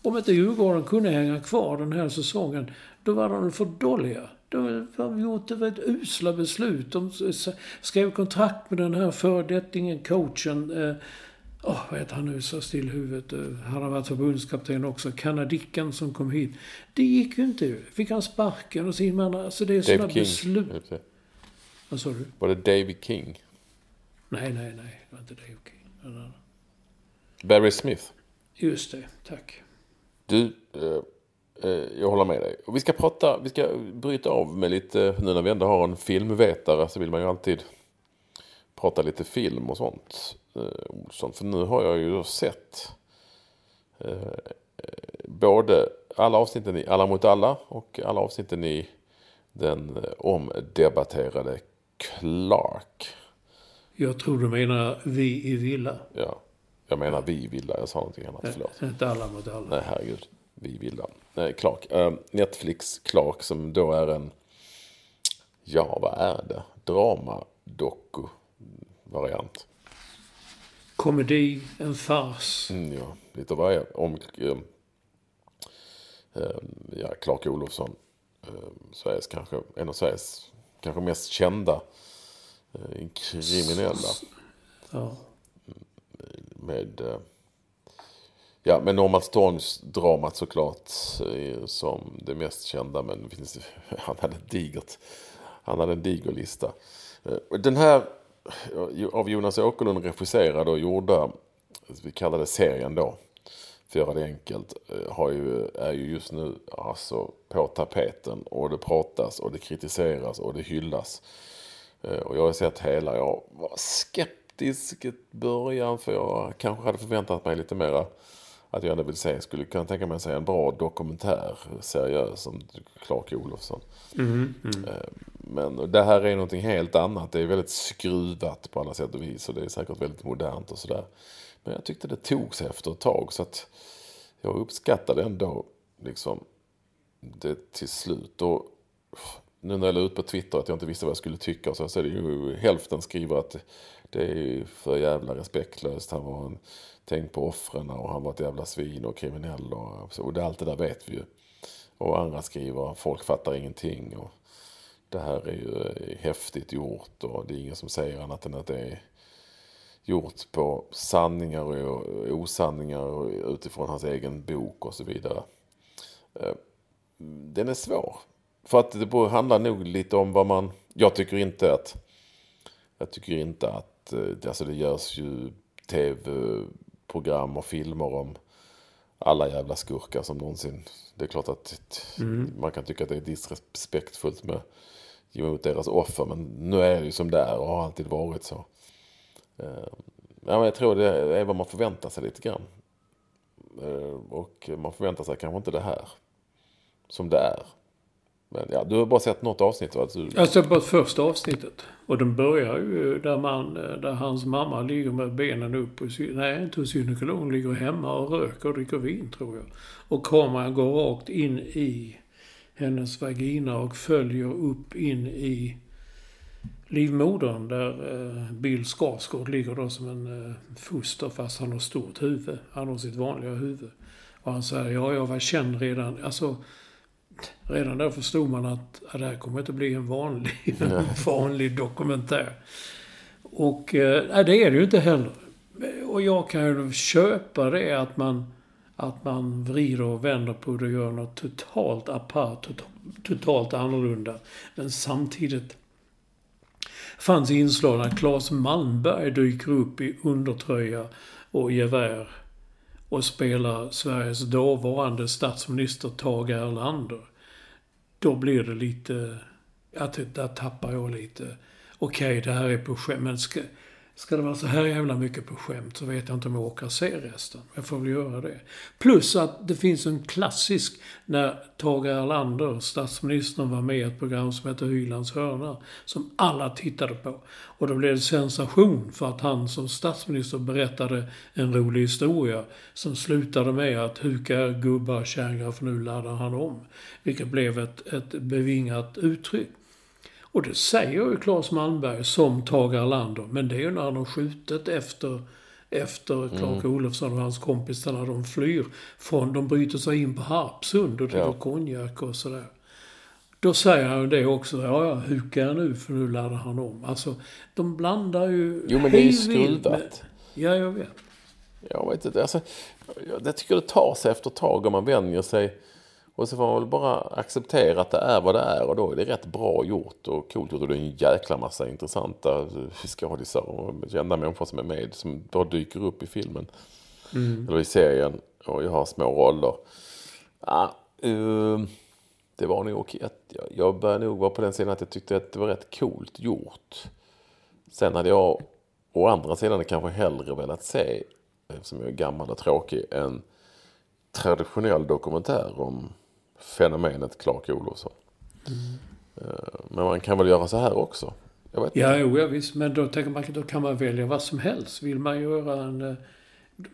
Om inte Djurgården kunde hänga kvar den här säsongen, då var de för dåliga. De har gjort ett usla beslut. De skrev kontrakt med den här föredetingen, coachen. Eh, Åh, vad heter han nu? Så still huvudet. Han har varit förbundskapten också. Kanadicken som kom hit. Det gick ju inte. Fick han sparken och sin man. Alltså det är sådana beslut. Vad sa du? Var det David King? Nej, nej, nej. Det var inte Dave King. Barry Smith? Just det, tack. Du, eh, eh, jag håller med dig. Och vi ska prata, vi ska bryta av med lite, nu när vi ändå har en filmvetare så vill man ju alltid prata lite film och sånt. Eh, Olsson. För nu har jag ju sett eh, både alla avsnitten i Alla mot alla och alla avsnitten i den eh, omdebatterade Clark. Jag tror du menar vi i Villa. Ja, jag menar vi Villa, jag sa någonting annat, förlåt. Inte alla mot alla. Nej, herregud. Vi Villa. Nej, Clark. Eh, Netflix Clark som då är en, ja vad är det? Drama, doku variant. Komedi, en fars. Mm, ja, lite av varje. Om eh, eh, ja, Clark Olofsson. Eh, Sveriges kanske, en av Sveriges kanske mest kända eh, kriminella. Ja. med eh, Ja, med Norrmalmstorgsdramat såklart eh, som det mest kända. Men finns, han hade ett digert, han hade en diger lista. Eh, Den här av Jonas Åkerlund regisserad och gjorda, vi kallar det serien då, för att göra det enkelt, eh, har ju, är ju just nu alltså på tapeten. Och det pratas och det kritiseras och det hyllas. Eh, och jag har sett hela, jag var skeptisk i början för jag kanske hade förväntat mig lite mera att jag ändå vill se, skulle kunna tänka mig att säga en bra dokumentär, seriös, som Clark Olofsson. Eh, Men det här är någonting helt annat. Det är väldigt skruvat på alla sätt och vis och det är säkert väldigt modernt och sådär. Men jag tyckte det tog sig efter ett tag så att jag uppskattade ändå liksom det till slut. Och nu när jag la ut på Twitter att jag inte visste vad jag skulle tycka så är det ju hälften skriver att det är för jävla respektlöst. Han var en, tänk på offren och han var ett jävla svin och kriminell och, så, och det, allt det där vet vi ju. Och andra skriver folk fattar ingenting och det här är ju eh, häftigt gjort och det är ingen som säger annat än att det är gjort på sanningar och eh, osanningar utifrån hans egen bok och så vidare. Eh, den är svår. För att det handlar nog lite om vad man... Jag tycker inte att... Jag tycker inte att eh, Alltså det görs ju tv-program och filmer om alla jävla skurkar som någonsin... Det är klart att man kan tycka att det är disrespektfullt med mot deras offer. Men nu är det ju som det är och har alltid varit så. Eh, Ja, men jag tror det är vad man förväntar sig lite grann. Eh, Och man förväntar sig kanske inte det här. Som det är. Men ja, du har bara sett något avsnitt va? Du, Jag såg bara första avsnittet. Och den börjar ju där, man, där hans mamma ligger med benen upp. Och, nej, inte hos gynekologen. ligger hemma och röker och dricker vin, tror jag. Och kameran går rakt in i hennes vagina och följer upp in i livmodern där eh, Bill Skarsgård ligger då som en eh, foster fast han har stort huvud. Han har sitt vanliga huvud. Och han säger, ja, jag var känd redan. Alltså, redan där förstod man att ja, det här kommer inte bli en vanlig, en vanlig dokumentär. Och eh, nej, det är det ju inte heller. Och jag kan ju köpa det att man, att man vrider och vänder på det och gör något totalt apart, totalt, totalt annorlunda. Men samtidigt fanns inslag när Claes Malmberg dyker upp i undertröja och gevär och spelar Sveriges dåvarande statsminister Tage Erlander. Då blir det lite... Att där tappar jag lite. Okej, det här är på skämt, men ska, Ska det vara så här jävla mycket på skämt så vet jag inte om jag orkar se resten. Jag får väl göra det. Plus att det finns en klassisk när Tage Erlander, statsministern, var med i ett program som heter Hylands hörna. Som alla tittade på. Och då blev det sensation för att han som statsminister berättade en rolig historia. Som slutade med att huka gubbar kärringar, för nu laddar han om. Vilket blev ett, ett bevingat uttryck. Och det säger ju Claes Malmberg som Tage Erlander. Men det är ju när han har skjutit efter, efter Clark Mm. Olofsson och hans kompisar när de flyr. Från, de bryter sig in på Harpsund och dricker Ja. konjak och sådär. Då säger han ju det också. Ja, ja, huka jag nu för nu laddar han om. Alltså, de blandar ju Jo, men det är ju skruvat. Ja, jag vet. Jag vet inte. Alltså, jag jag tycker det tar sig efter ett tag om man vänjer sig. Och så får man väl bara acceptera att det är vad det är. Och då är det rätt bra gjort och coolt gjort. Och det är en jäkla massa intressanta skådisar och kända människor som är med. Som bara dyker upp i filmen. Eller i serien. Och jag har små roller. Ja, eh, det var nog okej. Jag, jag började nog vara på den sidan att jag tyckte att det var rätt coolt gjort. Sen hade jag å andra sidan kanske hellre velat se, eftersom jag är gammal och tråkig, en traditionell dokumentär om fenomenet Clark Olofsson. Eh, Men man kan väl göra så här också? Jag vet Ja, jo, ja, visst. Men då, tänker man, då kan man välja vad som helst. Vill man göra en, eh,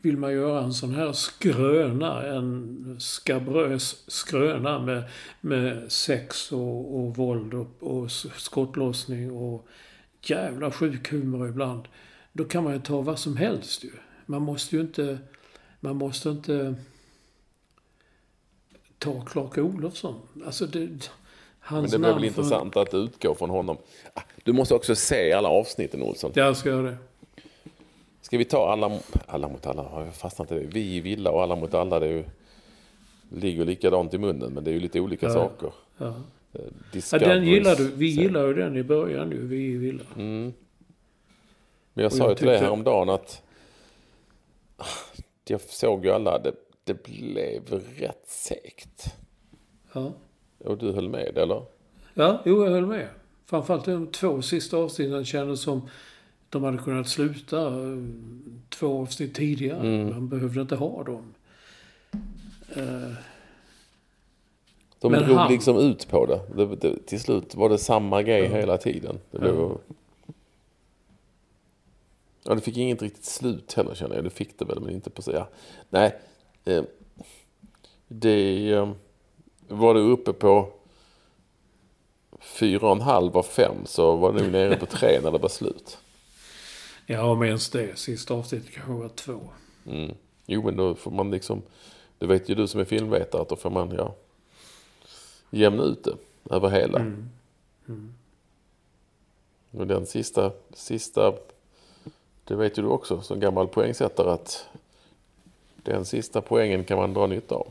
vill man göra en sån här skröna, en skabrös skröna med, med sex och, och våld och, och skottlossning och jävla sjuk humor ibland. Då kan man ju ta vad som helst ju. Man måste ju inte, man måste inte ta Clark Olofsson. Alltså det, hans Men det blir väl intressant att utgå från honom. Ah, Du måste också se alla avsnitten Olsson. Jag ska göra det. Ska vi ta alla, alla mot alla? Jag fastnat i det? Vi i villa och alla mot alla. Det är ju, ligger likadant i munnen men det är ju lite olika Ja. saker. Ja. Eh, Ja, den gillar du. Vi gillar ju den i början ju. Vi gillar. Mm. Men jag Och sa ju till dig häromdagen att ah, jag såg ju alla. Det, det blev rätt segt. Ja. Och du höll med eller? ja, jo jag höll med. Framförallt de två sista avsnitten kändes som de hade kunnat sluta eh, två avsnitt tidigare. Mm. Man behövde inte ha dem. Eh, De Men drog han- liksom ut på det. det, det till slut var det samma grej hela tiden. Det blev... Ja. Ja, det fick inget riktigt slut heller känner jag. Det fick det väl, men inte på så. Ja. Nej, det eh, var det uppe på fyra och en halv av fem så var det nog nere på tre när det var slut. ja, om ens det. Sista avsnittet kanske var två. Mm. Jo, men då får man liksom, det vet ju du som är filmvetare, att då får man ja, jämna ut det över hela. Och den sista, sista, det vet ju du också som gammal poängsättare att den sista poängen kan man dra nytta av.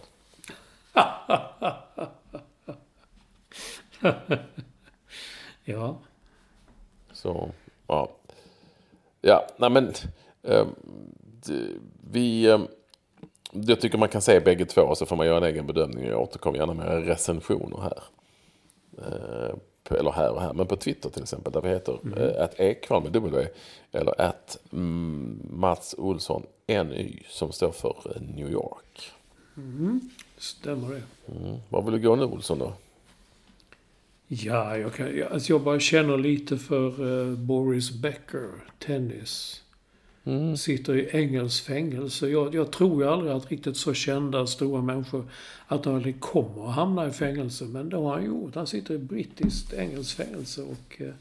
Ja. Så, ja. Ja, nej men. Eh, vi, eh, jag tycker man kan se bägge två så får man göra en egen bedömning. Jag återkommer gärna med recensioner här. Eh, på, eller här och här, men på Twitter till exempel där vi heter mm. att Ekvall med W eller att mm, Mats Olsson NY som står för eh, New York. Stämmer det. Mm. Var vill du gå nu Olsson då? Ja, jag, kan, jag, alltså jag bara känner lite för eh, Boris Becker, tennis. Mm. Sitter i engelskt fängelse. Jag, jag tror ju aldrig att riktigt så kända stora människor att de aldrig kommer att hamna i fängelse. Men det har han gjort. Han sitter i brittiskt engelskt fängelse och eh,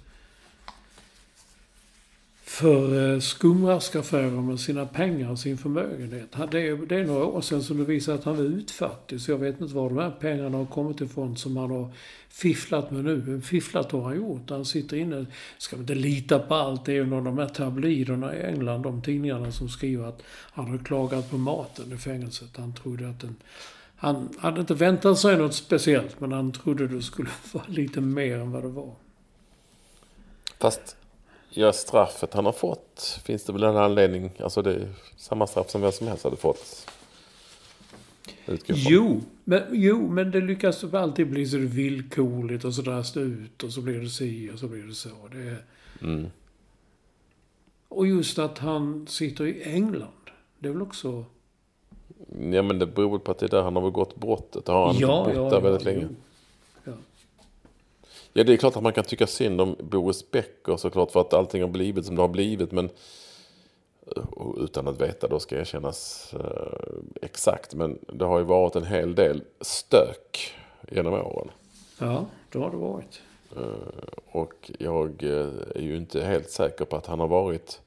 för eh, skumraskaffärer med sina pengar och sin förmögenhet. Det är, det är några år sedan som det visade att han var utfattig. Så jag vet inte var de här pengarna har kommit ifrån som han har fifflat med nu. Fifflat har han gjort. Han sitter inne. Ska man inte lita på allt. Det är ju någon av de här tabloiderna i England. De tidningarna som skriver att han har klagat på maten i fängelset. Han trodde att den... Han hade inte väntat sig något speciellt. Men han trodde det skulle vara lite mer än vad det var. Fast ja, straffet han har fått finns det väl en anledning. Alltså det är samma straff som vem som helst hade fått. Jo men, jo, men det lyckas alltid bli så villkorligt och så dras det ut och så blir det si och så blir det så. Det är... Mm. Och just att han sitter i England. Det är väl också... Ja men det beror på att det är där han har begått brottet. Det har han Ja, bott ja, där ja, väldigt jo. länge. Ja. Ja det är klart att man kan tycka synd om Boris Becker såklart för att allting har blivit som det har blivit. Men eh, utan att veta då ska erkännas eh, exakt. Men det har ju varit en hel del stök genom åren. Ja, det har det varit. Och jag eh, är ju inte helt säker på att han har varit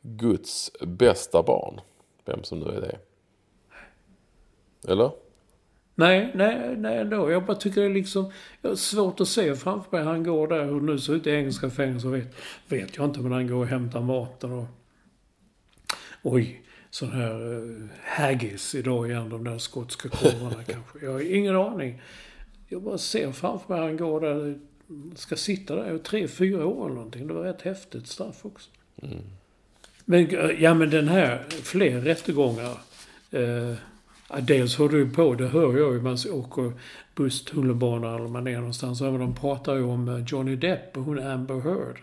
Guds bästa barn. Vem som nu är det. Eller? Nej, nej, nej ändå. Jag bara tycker det är liksom... Jag har svårt att se framför mig. Han går där, det nu ser ut i engelska fängelser vet, vet jag inte. Men han går och hämtar maten och... Oj, sån här uh, haggis idag igen. De där skotska korvarna kanske. Jag har ingen aning. Jag bara ser framför mig han går där. Ska sitta där i tre, fyra år eller någonting. Det var rätt häftigt straff också. Men, eh, ja men den här, fler rättegångar. Eh, ja, dels håller du på, det hör jag ju, man åker buss, tunnelbana eller man är någonstans. Och de pratar ju om eh, Johnny Depp och hon Amber Heard.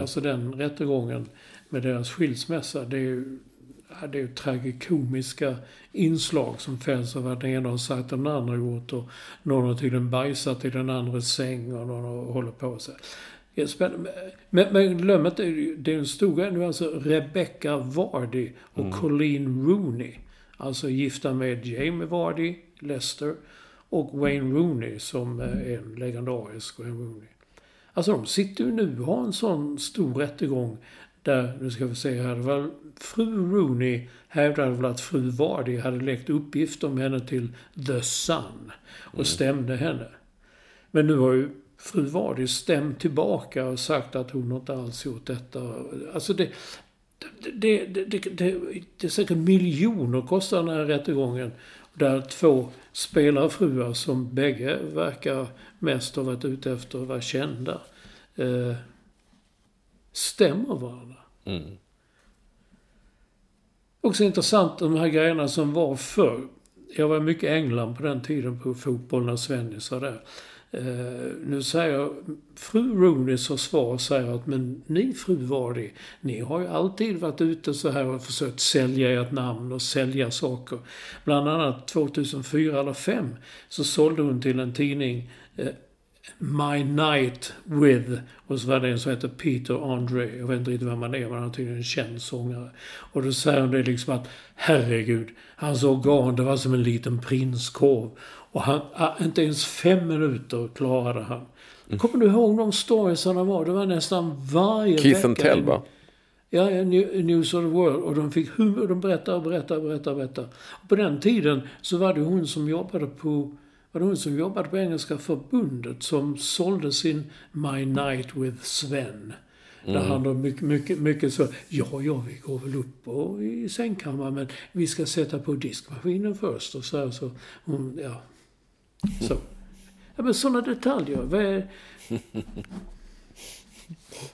Alltså den rättegången med deras skilsmässa. Det är ju, ja, det är ju tragikomiska inslag som fälls av vad den ena har sagt den andra gjort. Och någon har tydligen bajsat i den andres säng och någon hållit på sig. Men, men glöm inte, det är en stor grej nu alltså Rebecca Vardy och Colleen Rooney. Alltså gifta med Jamie Vardy, Lester, och Wayne Rooney som eh, är en legendarisk Wayne Rooney. Alltså de sitter ju nu och har en sån stor rättegång där, nu ska vi se här, var fru Rooney hävdade väl att fru Vardy hade läckt uppgifter om henne till The Sun och stämde henne. Men nu har ju fru Vardy stämt tillbaka och sagt att hon inte alls gjort detta. Alltså det, det, det, det, det, är säkert miljoner kostar den här rättegången. Där två spelarfruar som bägge verkar mest ha varit ute efter att vara kända. Eh, stämmer varandra. Också intressant de här grejerna som var förr. Jag var mycket i England på den tiden på fotboll när Svennis var där. Eh, nu säger fru Rooneys försvar säger att men ni fru Vardy, ni har ju alltid varit ute så här och försökt sälja ert namn och sälja saker. Bland annat 2004 eller 2005 så sålde hon till en tidning eh, My Night With. Och så var det en som heter Peter Andre. Jag vet inte riktigt vem man är, men han är tydligen en känd sångare. Och då säger hon det liksom att herregud, hans organ det var som en liten prinskorv. Och han, ah, inte ens fem minuter klarade han. Kommer du ihåg de storiesarna var? Det var nästan varje Keith vecka. and Tell va? Ja, ja, New- News of the World. Och de fick hur de berättar och berättar och berättar och berättar. Och på den tiden så var det hon som jobbade på var det hon som jobbade på Engelska förbundet som sålde sin My Night with Sven. Där han då mycket, mycket, mycket så, ja, ja, vi går väl upp och i sängkammaren men vi ska sätta på diskmaskinen först. Och så här, så hon, ja. Så. Ja, men sådana detaljer. Vad är,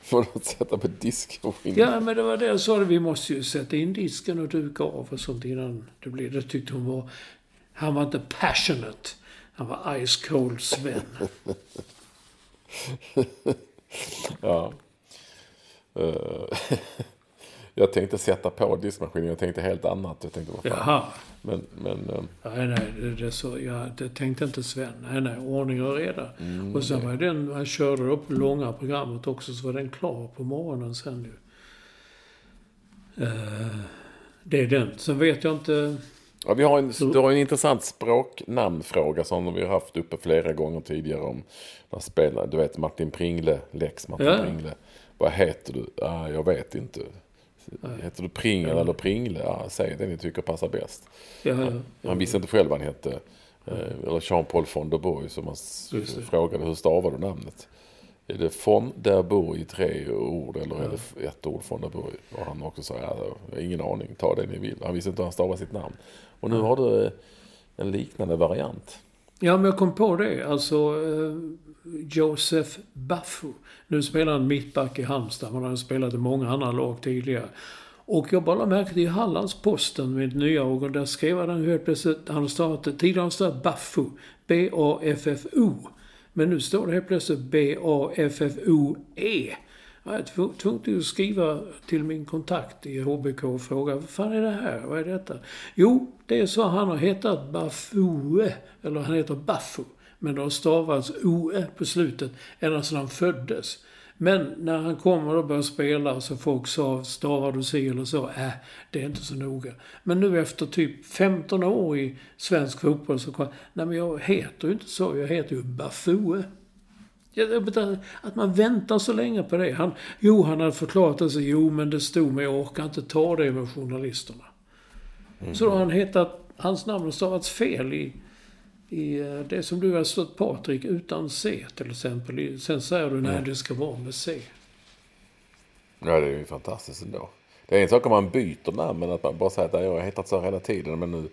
För att sätta på diskmaskinen. Ja, men det var det jag sa. Vi måste ju sätta in disken och duka av och sånt innan det blir. Det tyckte hon var... Han var inte passionate. Han var ice cold Sven. Ja. Eh, jag tänkte sätta på diskmaskinen. Jag tänkte helt annat. Jag tänkte, vad fan. Jaha. Men, men eh, Nej, nej, det, det så, jag det tänkte inte Sven. Nej, nej, ordning och reda. och sen var den, han körde upp långa programmet också, så var den klar på morgonen sen ju. Eh, det är den. Sen vet jag inte... ja, vi har en, du har en intressant språknamnfråga som vi har haft uppe flera gånger tidigare. om när spelare, Du vet Martin Pringle, Lex Martin Ja. Pringle. Vad heter du? Ah, jag vet inte. Heter du Pringel eller Pringle? Ah, säg det ni tycker passar bäst. Ja, ja, ja. Han visste inte själv vad han hette. Eh, Eller Jean-Paul von der Boy som man frågade hur stavar du namnet? Är det von der Boy i tre ord eller är det ett ord von der Boy? Och han också sa, ja, ingen aning, ta det ni vill. Han visste inte hur han stavade sitt namn. Och nu har du eh, en liknande variant. Ja, men jag kom på det. Alltså, eh, Joseph Baffo. Nu spelar han mittback i Halmstad, men han har spelat i många andra lag tidigare. Och jag bara märkte märke till i Hallandsposten med nya ögon, där skrev han helt plötsligt, han har stavat, tidigare har han stavat Baffu, B-A-F-F-O. Men nu står det helt plötsligt B-A-F-F-O-E. Jag var tvungen att skriva till min kontakt i HBK och fråga vad fan är det här? Vad är detta? Jo, det är så han har hetat Baffoe. Eller han heter Baffo. Men det har stavats OE på slutet ända sedan han föddes. Men när han kommer och börjar spela så folk sa stavar du si eller så? Äh, det är inte så noga. Men nu efter typ 15 år i svensk fotboll så kom Nej men jag heter ju inte så. Jag heter ju betyder Att man väntar så länge på det. Han, jo, han hade förklarat det så. Jo, men det stod men jag orkar inte ta det med journalisterna. Så då har han hetat... Hans namn har stavats fel i, i det som du har stått Patrik utan C till exempel. Sen säger du nej, det ska vara med C. Ja, det är ju fantastiskt ändå. Det är en sak om man byter namn, men att man bara säger att jag har hetat så hela tiden, men nu...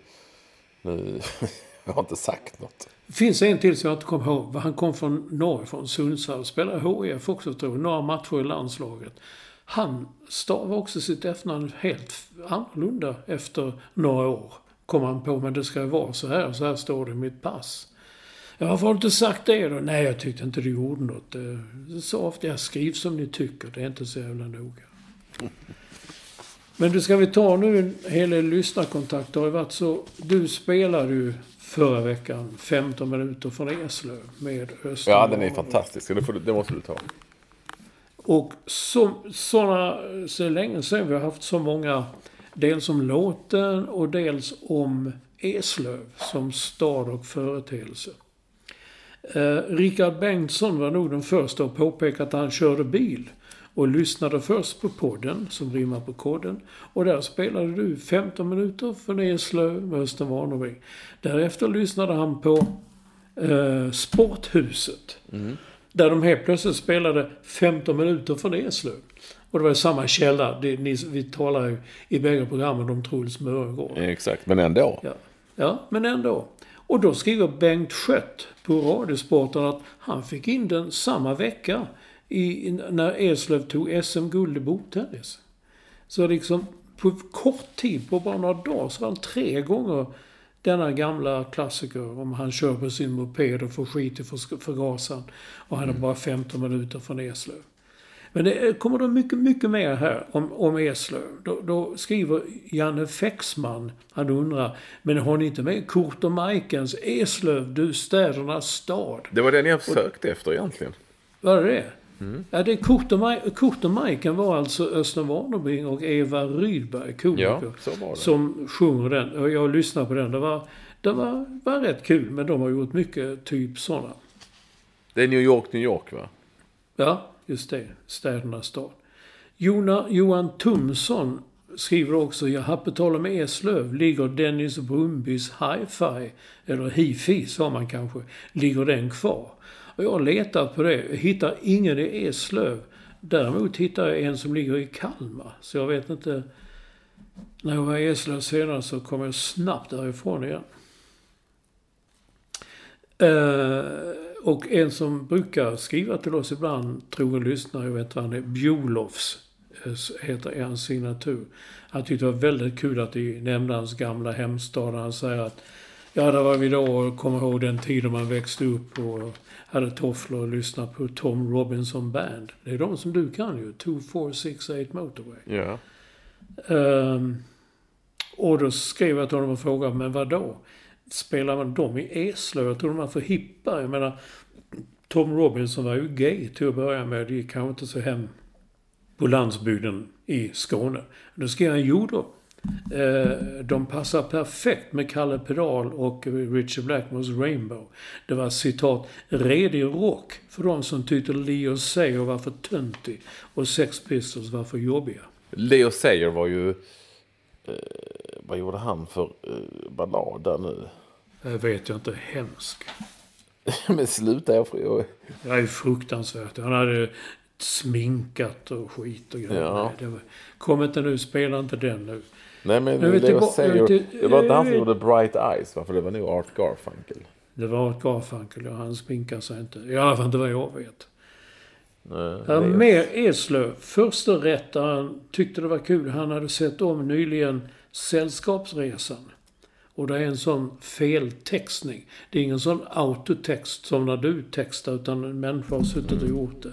nu jag har inte sagt något. Det finns en till som jag inte kommer ihåg. Han kom från Norge, från Sundsvall. Spelade HIF också tror jag. Några matcher i landslaget. Han stavar också sitt efternamn helt annorlunda efter några år. Kom han på, men det ska vara så här. Så här står det i mitt pass. Ja, varför har du inte sagt det då? Nej, jag tyckte inte du gjorde något. Det- Så ofta jag skriv som ni tycker. Det är inte så jävla noga. Men du, ska vi ta nu en hel del lyssnarkontakt. Det har ju varit så... Du spelade ju förra veckan 15 minuter från Eslöv med Öster. Ja, den är fantastisk. Det, får, det måste du ta. Och så, såna, så länge sedan vi har haft så många, dels om låten och dels om Eslöv som stad och företeelse. Eh, Rickard Bengtsson var nog den första att påpeka att han körde bil och lyssnade först på podden, som rimmar på kodden. Och där spelade du 15 minuter från Eslöv med Östen Warnerbring. Därefter lyssnade han på eh, Sporthuset. Där de helt plötsligt spelade 15 minuter från Eslöv. Och det var samma källa. Det, ni, vi talar ju i bägge programmen om Truls Mörgård. Exakt, men ändå. Ja. ja, men ändå. Och då skriver Bengt Skött på Radiosporten att han fick in den samma vecka i, när Eslöv tog SM-guld i bordtennis. Så liksom på kort tid, på bara några dagar, så var han tre gånger denna gamla klassiker om han kör på sin moped och får skit i för- förgasaren. Och han är bara 15 minuter från Eslöv. Men det kommer då mycket, mycket mer här om, om Eslöv. Då, då skriver Janne Fexman, han undrar, men har ni inte med Kurt och Majkens Eslöv, du städernas stad? Det var den jag sökte efter egentligen. Var det det? Ja, det är Kurt och, Maj, Kurt och Majken var alltså Östen Warnerbring och Eva Rydberg, komiker, Ja, som sjunger den. Och jag lyssnade på den. Det var, det var, var rätt kul, men de har gjort mycket typ sådana. Det är New York, New York va? Ja, just det. Städernas stad. Jona, Johan Tumsson skriver också, ja, på tal om Eslöv ligger Dennis Brumbys hi-fi, eller hifi sa man kanske, ligger den kvar? Och jag har letat på det, jag hittar ingen i Eslöv. Däremot hittar jag en som ligger i Kalmar. Så jag vet inte. När jag var i Eslöv senare så kom jag snabbt därifrån igen. Uh, och en som brukar skriva till oss ibland, trogen lyssnare, jag vet vad han är, Bjolofs eh, heter hans signatur. Han tyckte det var väldigt kul att de nämnde hans gamla hemstad. Han säger att ja, där var vi då och kommer ihåg den tiden man växte upp och hade tofflor och lyssnade på Tom Robinson Band. Det är de som du kan ju, 2468 Motorway. Ja. Ehm, och då skrev jag till honom och frågade, men vad då? Spelar man dem i Eslöv? Jag tror de var för hippa. Jag menar, Tom Robinson var ju gay till att börja med. Det gick kanske inte så hem på landsbygden i Skåne. Då skrev han, jo då. Eh, de passar perfekt med Kalle Pedal och Richard Blackmores Rainbow. Det var citat redig rock för de som tyckte Leo Sayer var för töntig och Sex Pistols var för jobbiga. Leo Sayer var ju... Eh, vad gjorde han för eh, ballad där nu? Jag vet jag inte, hemsk. Men sluta, jag... jag Det är fruktansvärt. Han hade sminkat och skit och grejer. Ja. Nej, Det var, kom inte nu, spela inte den nu. nej, men Nu Sayer... nu är vi till- Det var inte han som gjorde Bright Eyes, va? För det var nog Art Garfunkel. Det var ett Garfunkel och han sminkar sig inte. I alla fall inte vad jag vet. Ja, Leo. mer Eslöv. Första rätt där han tyckte det var kul. Han hade sett om nyligen Sällskapsresan. Och det är en sån feltextning. Det är ingen sån autotext som när du textar utan en människa har suttit och gjort det.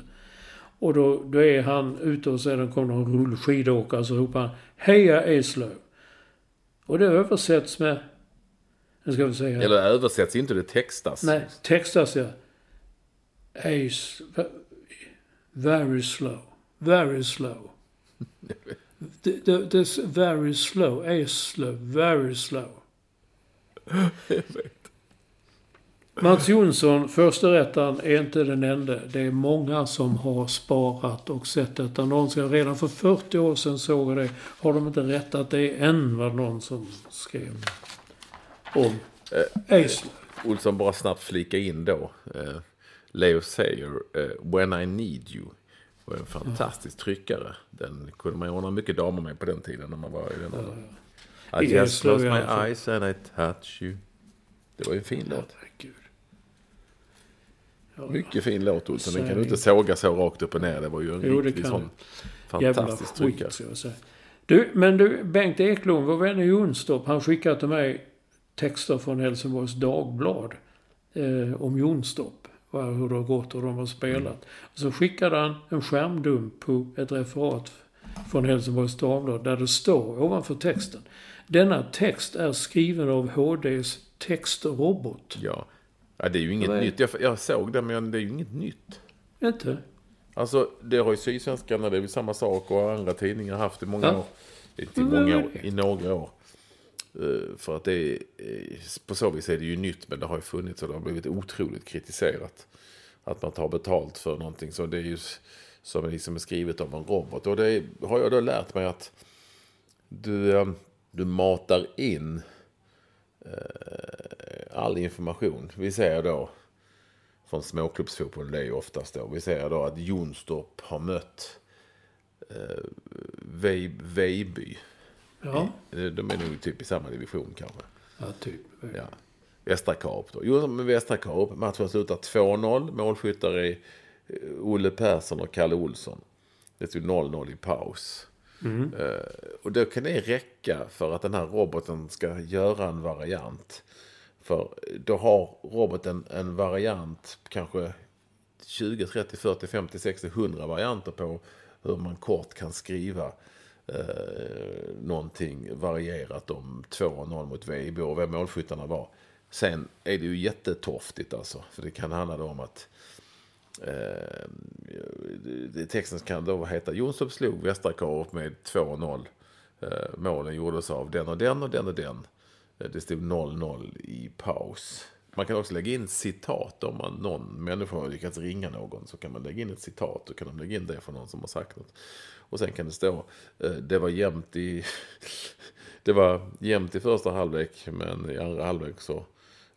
Och då, då är han ute och sedan kommer någon rullskidåkare så ropar han Heja Eslöv! Och det översätts med... Nu ska vi säga... Eller översätts inte, det textas. Nej, textas ja. Ace... Very slow. Very slow. this very slow. Eslöv. Very slow. Mats Jonsson, första rättaren, är inte den enda. Det är många som har sparat och sett detta. Någon ska redan för 40 år sedan såg jag det. Har de inte rättat det än var någon som skrev om Eslöv. Olsson bara snabbt flika in då. Eh, Leo säger eh, When I need you. var en fantastisk tryckare. Den kunde man ordna mycket damer med på den tiden när man var i den åldern. I I just close my eyes and I touch you. Det var ju en fin låt. Mycket fin låt Olsson. Den kan du inte såga så rakt upp och ner. Det var ju en Jo, riktig sån fantastisk tryckare. Du, men du, Bengt Eklund, vår vän i Jonstorp, han skickade till mig texter från Helsingborgs Dagblad eh, om Jonstorp. Hur det har gått och hur de har spelat. Och så skickade han en skärmdump på ett referat från Helsingborgs Dagblad där det står ovanför texten. Denna text är skriven av HDs textrobot. Ja. ja, det är ju inget Nej. nytt. Jag, jag såg det, men det är ju inget nytt. Inte? Alltså, det har ju Sydsvenskan, det är väl samma sak och andra tidningar haft i många Ja. år. Inte i många år, i några år. Eh, för att det är, eh, på så vis är det ju nytt, men det har ju funnits och det har blivit otroligt kritiserat. Att man tar betalt för någonting. Så det är ju som som är liksom skrivet av en robot. Och det har jag då lärt mig att du, eh, du matar in all information. Vi säger då från småklubbsfotboll, det är ju oftast då. Vi säger då att Jonstorp har mött eh, Vej- Vejby. Ja, Eh, De är nog typ i samma division kanske. ja typ. Ja. Västra Karp då. Jo, med Västra Karp. Matchen slutar 2-0. Målskyttar är eh, Olle Persson och Kalle Olsson. Det stod 0-0 i paus. Eh, och då kan det räcka för att den här roboten ska göra en variant. För då har roboten en variant, kanske 20, 30, 40, 50, 60, 100 varianter på hur man kort kan skriva eh, någonting varierat om 2-0 mot VIB och vem målskyttarna var. Sen är det ju jättetorftigt alltså. För det kan handla då om att eh, texten kan då heta Jonstorp slog Västra med 2-0. Eh, målen gjordes av den och den och den och den. Eh, det stod 0-0 i paus. Man kan också lägga in citat om man, någon människa har lyckats ringa någon. Så kan man lägga in ett citat och kan de lägga in det från någon som har sagt något. Och sen kan det stå, eh, det var jämnt i, det var jämnt i första halvlek men i andra halvlek så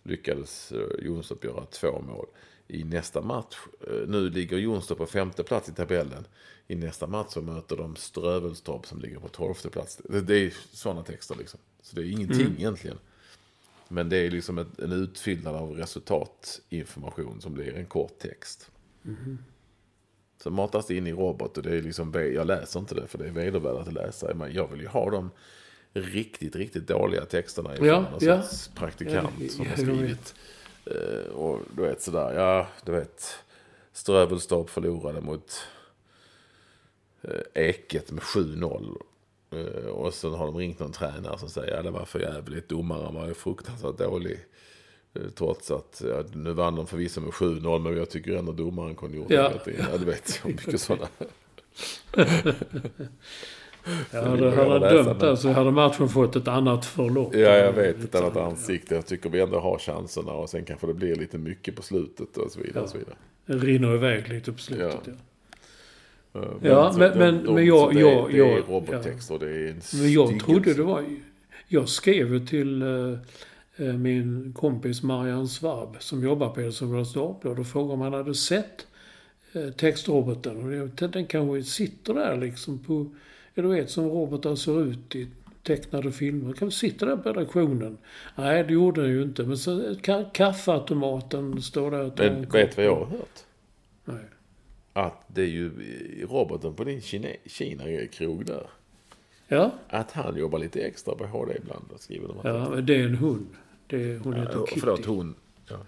lyckades eh, Jonstorp göra två mål. I nästa match, eh, nu ligger Jonstorp på femte plats i tabellen. I nästa match så möter de Strövelstorp som ligger på tolfte plats. Det, är sådana texter liksom. Så det är ingenting egentligen. Men det är liksom ett, en utfyllnad av resultatinformation som blir en kort text. Så matas det in i robot och det är liksom, jag läser inte det för det är vedervärdigt att läsa. Men jag vill ju ha de riktigt, riktigt dåliga texterna ifrån Ja, någon ja. sorts praktikant Ja, som har skrivit. Eh, och du vet sådär, ja du vet. Strövelstorp förlorade mot eh, Eket med 7-0. Eh, och sen har de ringt någon tränare som säger, ja det var för jävligt, domaren var ju fruktansvärt dålig. Eh, Trots att, ja, nu vann de förvisso med 7-0, men jag tycker ändå domaren kunde gjort Ja. det. Ja, du vet, så mycket sådana. Ja, hade han dömt men- där så hade matchen fått ett annat förlopp. Ja, jag vet. Ett annat ansikte. Jag tycker vi ändå har chanserna och sen kanske det blir lite mycket på slutet och så vidare. Och så vidare. Det rinner iväg lite på slutet. Ja. Ja. Eh, Ja, så men- de- men- de- men jag- det, jag- det är jag- robottext och det är en Men jag trodde det var... Jag skrev till eh, min kompis Marianne Svab som jobbar på Helsingborgs Dagblad och frågade om han hade sett eh, textroboten. Och jag tänkte, den kanske sitter där liksom på... Ja, du vet som robotar ser ut i tecknade filmer. Kan sitta där på redaktionen. Nej, det gjorde den ju inte. Men så ka- kaffeautomaten står där Men vet vad jag har hört? Nej. Att det är ju roboten på din Kina- Kina-krog där. Ja, Att han jobbar lite extra på HD ibland. Skriver de här ja, men det är en hund. Det hon heter. Kitty. Förlåt, hon. Ja.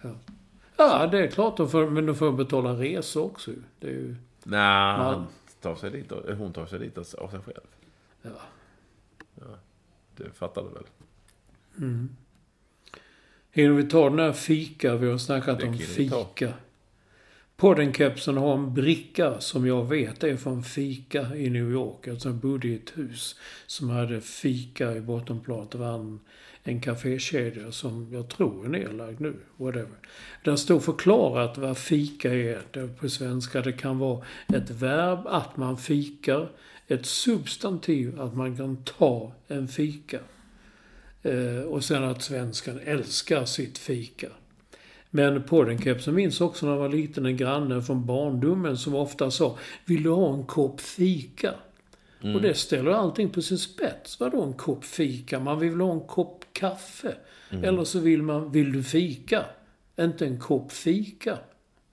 Ja, det är klart. De får, men de får betala resor också. Det är ju... Nej, Man- tar sig dit, hon tar sig dit av sig själv. Ja. Ja, det fattar du väl? Hinner vi ta den här fika? Vi har snackat om fika. Poddenkepsen har en bricka som jag vet är från fika i New York. Alltså jag bodde i ett hus som hade fika i bottenplan. Det var en, en kafékedja som jag tror är nedlagd nu. Whatever. Där står förklarat vad fika är. Det på svenska det kan vara ett verb att man fikar. Ett substantiv att man kan ta en fika. Eh, och sen att svenskan älskar sitt fika. Men poddenkepsen minns också när jag var liten en granne från barndomen som ofta sa Vill du ha en kopp fika? Och det ställer allting på sin spets. Vadå en kopp fika? Man vill ha en kopp kaffe? Eller så vill man, vill du fika? Inte en kopp fika.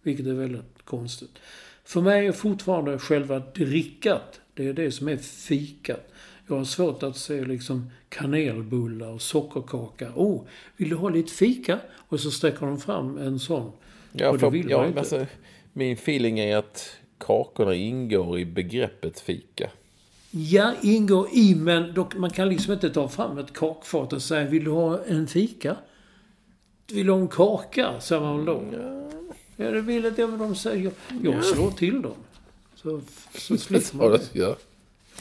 Vilket är väldigt konstigt. För mig är fortfarande själva drickat, det är det som är fikat. Jag har svårt att se liksom kanelbullar och sockerkaka. Oh, vill du ha lite fika? Och så sträcker de fram en sån. Ja, och det för, vill man ja, ju inte. alltså, min feeling är att kakorna ingår i begreppet fika. Ja, ingår i, men dock, man kan liksom inte ta fram ett kakfat och säga Vill du ha en fika? Vill du ha en kaka? Säger man då. Ja, det vill inte jag, men de säger jag, slår till dem. Så, så slipper man det. Ja,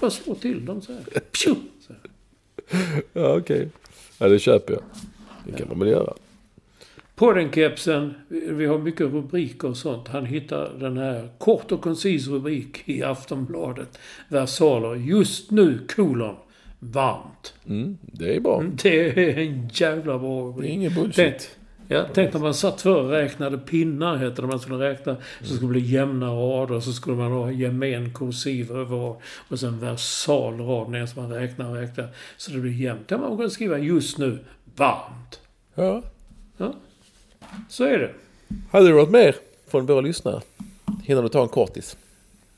Jag slår till dem så här. Pju! Så här. ja okej. Ja, det köper jag. Det kan man väl göra. På den kepsen, vi har mycket rubriker och sånt. Han hittar den här kort och koncis rubrik i Aftonbladet. Versaler. Just nu, kolon. Varmt. Mm, det är bra. Det är en jävla bra Det rubrik. är ingen bullshit. Ja, tänk när man satt förr och räknade pinnar, hette det. Man skulle räkna, så skulle det bli jämna rader, så skulle man ha gemen kursiv över. Och sen versal rad ner, så man räknar och räknar. Så det blir jämnt. Där man kan skriva just nu, varmt. Ja. Ja, så är det. Hade du något mer från våra lyssnare? Hinner du ta en kortis?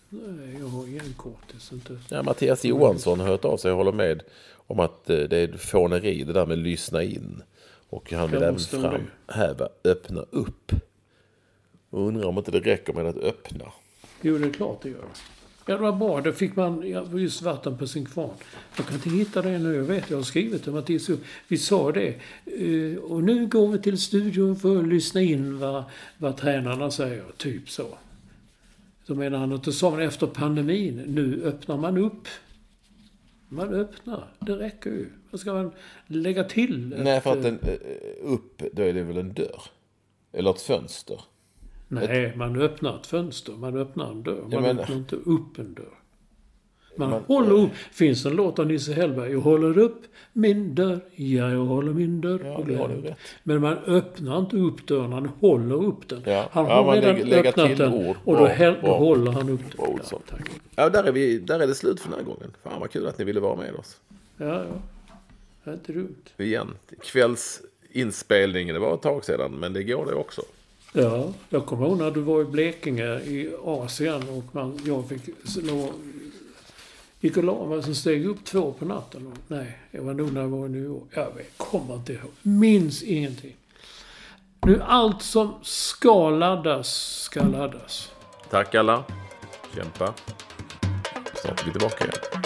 Nej, jag har ingen kortis. Inte. Ja, Mattias Johansson har hört av sig och håller med om att eh, det är fåneri det där med lyssna in. Och han vill även framhäva öppna upp. Och undrar om inte det räcker med att öppna. Jo, det är klart det gör. Ja, det var bra. Då fick man just vatten på sin kvarn. Jag kan inte hitta det nu. Jag vet, jag har skrivit det. Mattias, vi sa det. Eh, Och nu går vi till studion för att lyssna in vad, vad tränarna säger. Typ så. Så menar han att sa man efter pandemin. Nu öppnar man upp. Man öppnar. Det räcker ju. Vad ska man lägga till? Nej, för att den eh, upp, då är det väl en dörr? Eller ett fönster? Nej, man öppnar ett fönster. Man öppnar en dörr. Man Ja, men- öppnar inte upp en dörr. Man, Man- håller upp. Finns en låt av Nisse Hellberg? Jag håller upp min dörr. Ja, jag håller min dörr. Ja, det har du rätt. Men man öppnar inte upp dörren. Han håller upp den. Ja. Han Ja, har man redan lägger- lägger öppnat den. ord. Och då, Bra, häll, då bra. håller han upp den. Bra, Ja, tack. Ja, där är, vi, där är det slut för den här gången. Fan vad kul att ni ville vara med oss. Ja, ja. Det är inte dumt. Igen. Kvällsinspelningen, det var ett tag sedan, men det går det också. Ja, jag kommer ihåg när du var i Blekinge i Asien och man, jag fick slå, gick och la mig så steg jag upp två på natten. Och, nej, jag var nog när jag var i New York. Jag vet, kommer inte ihåg. Minns ingenting. Nu allt som ska laddas, ska laddas. Tack alla. Kämpa. Snart är vi tillbaka igen.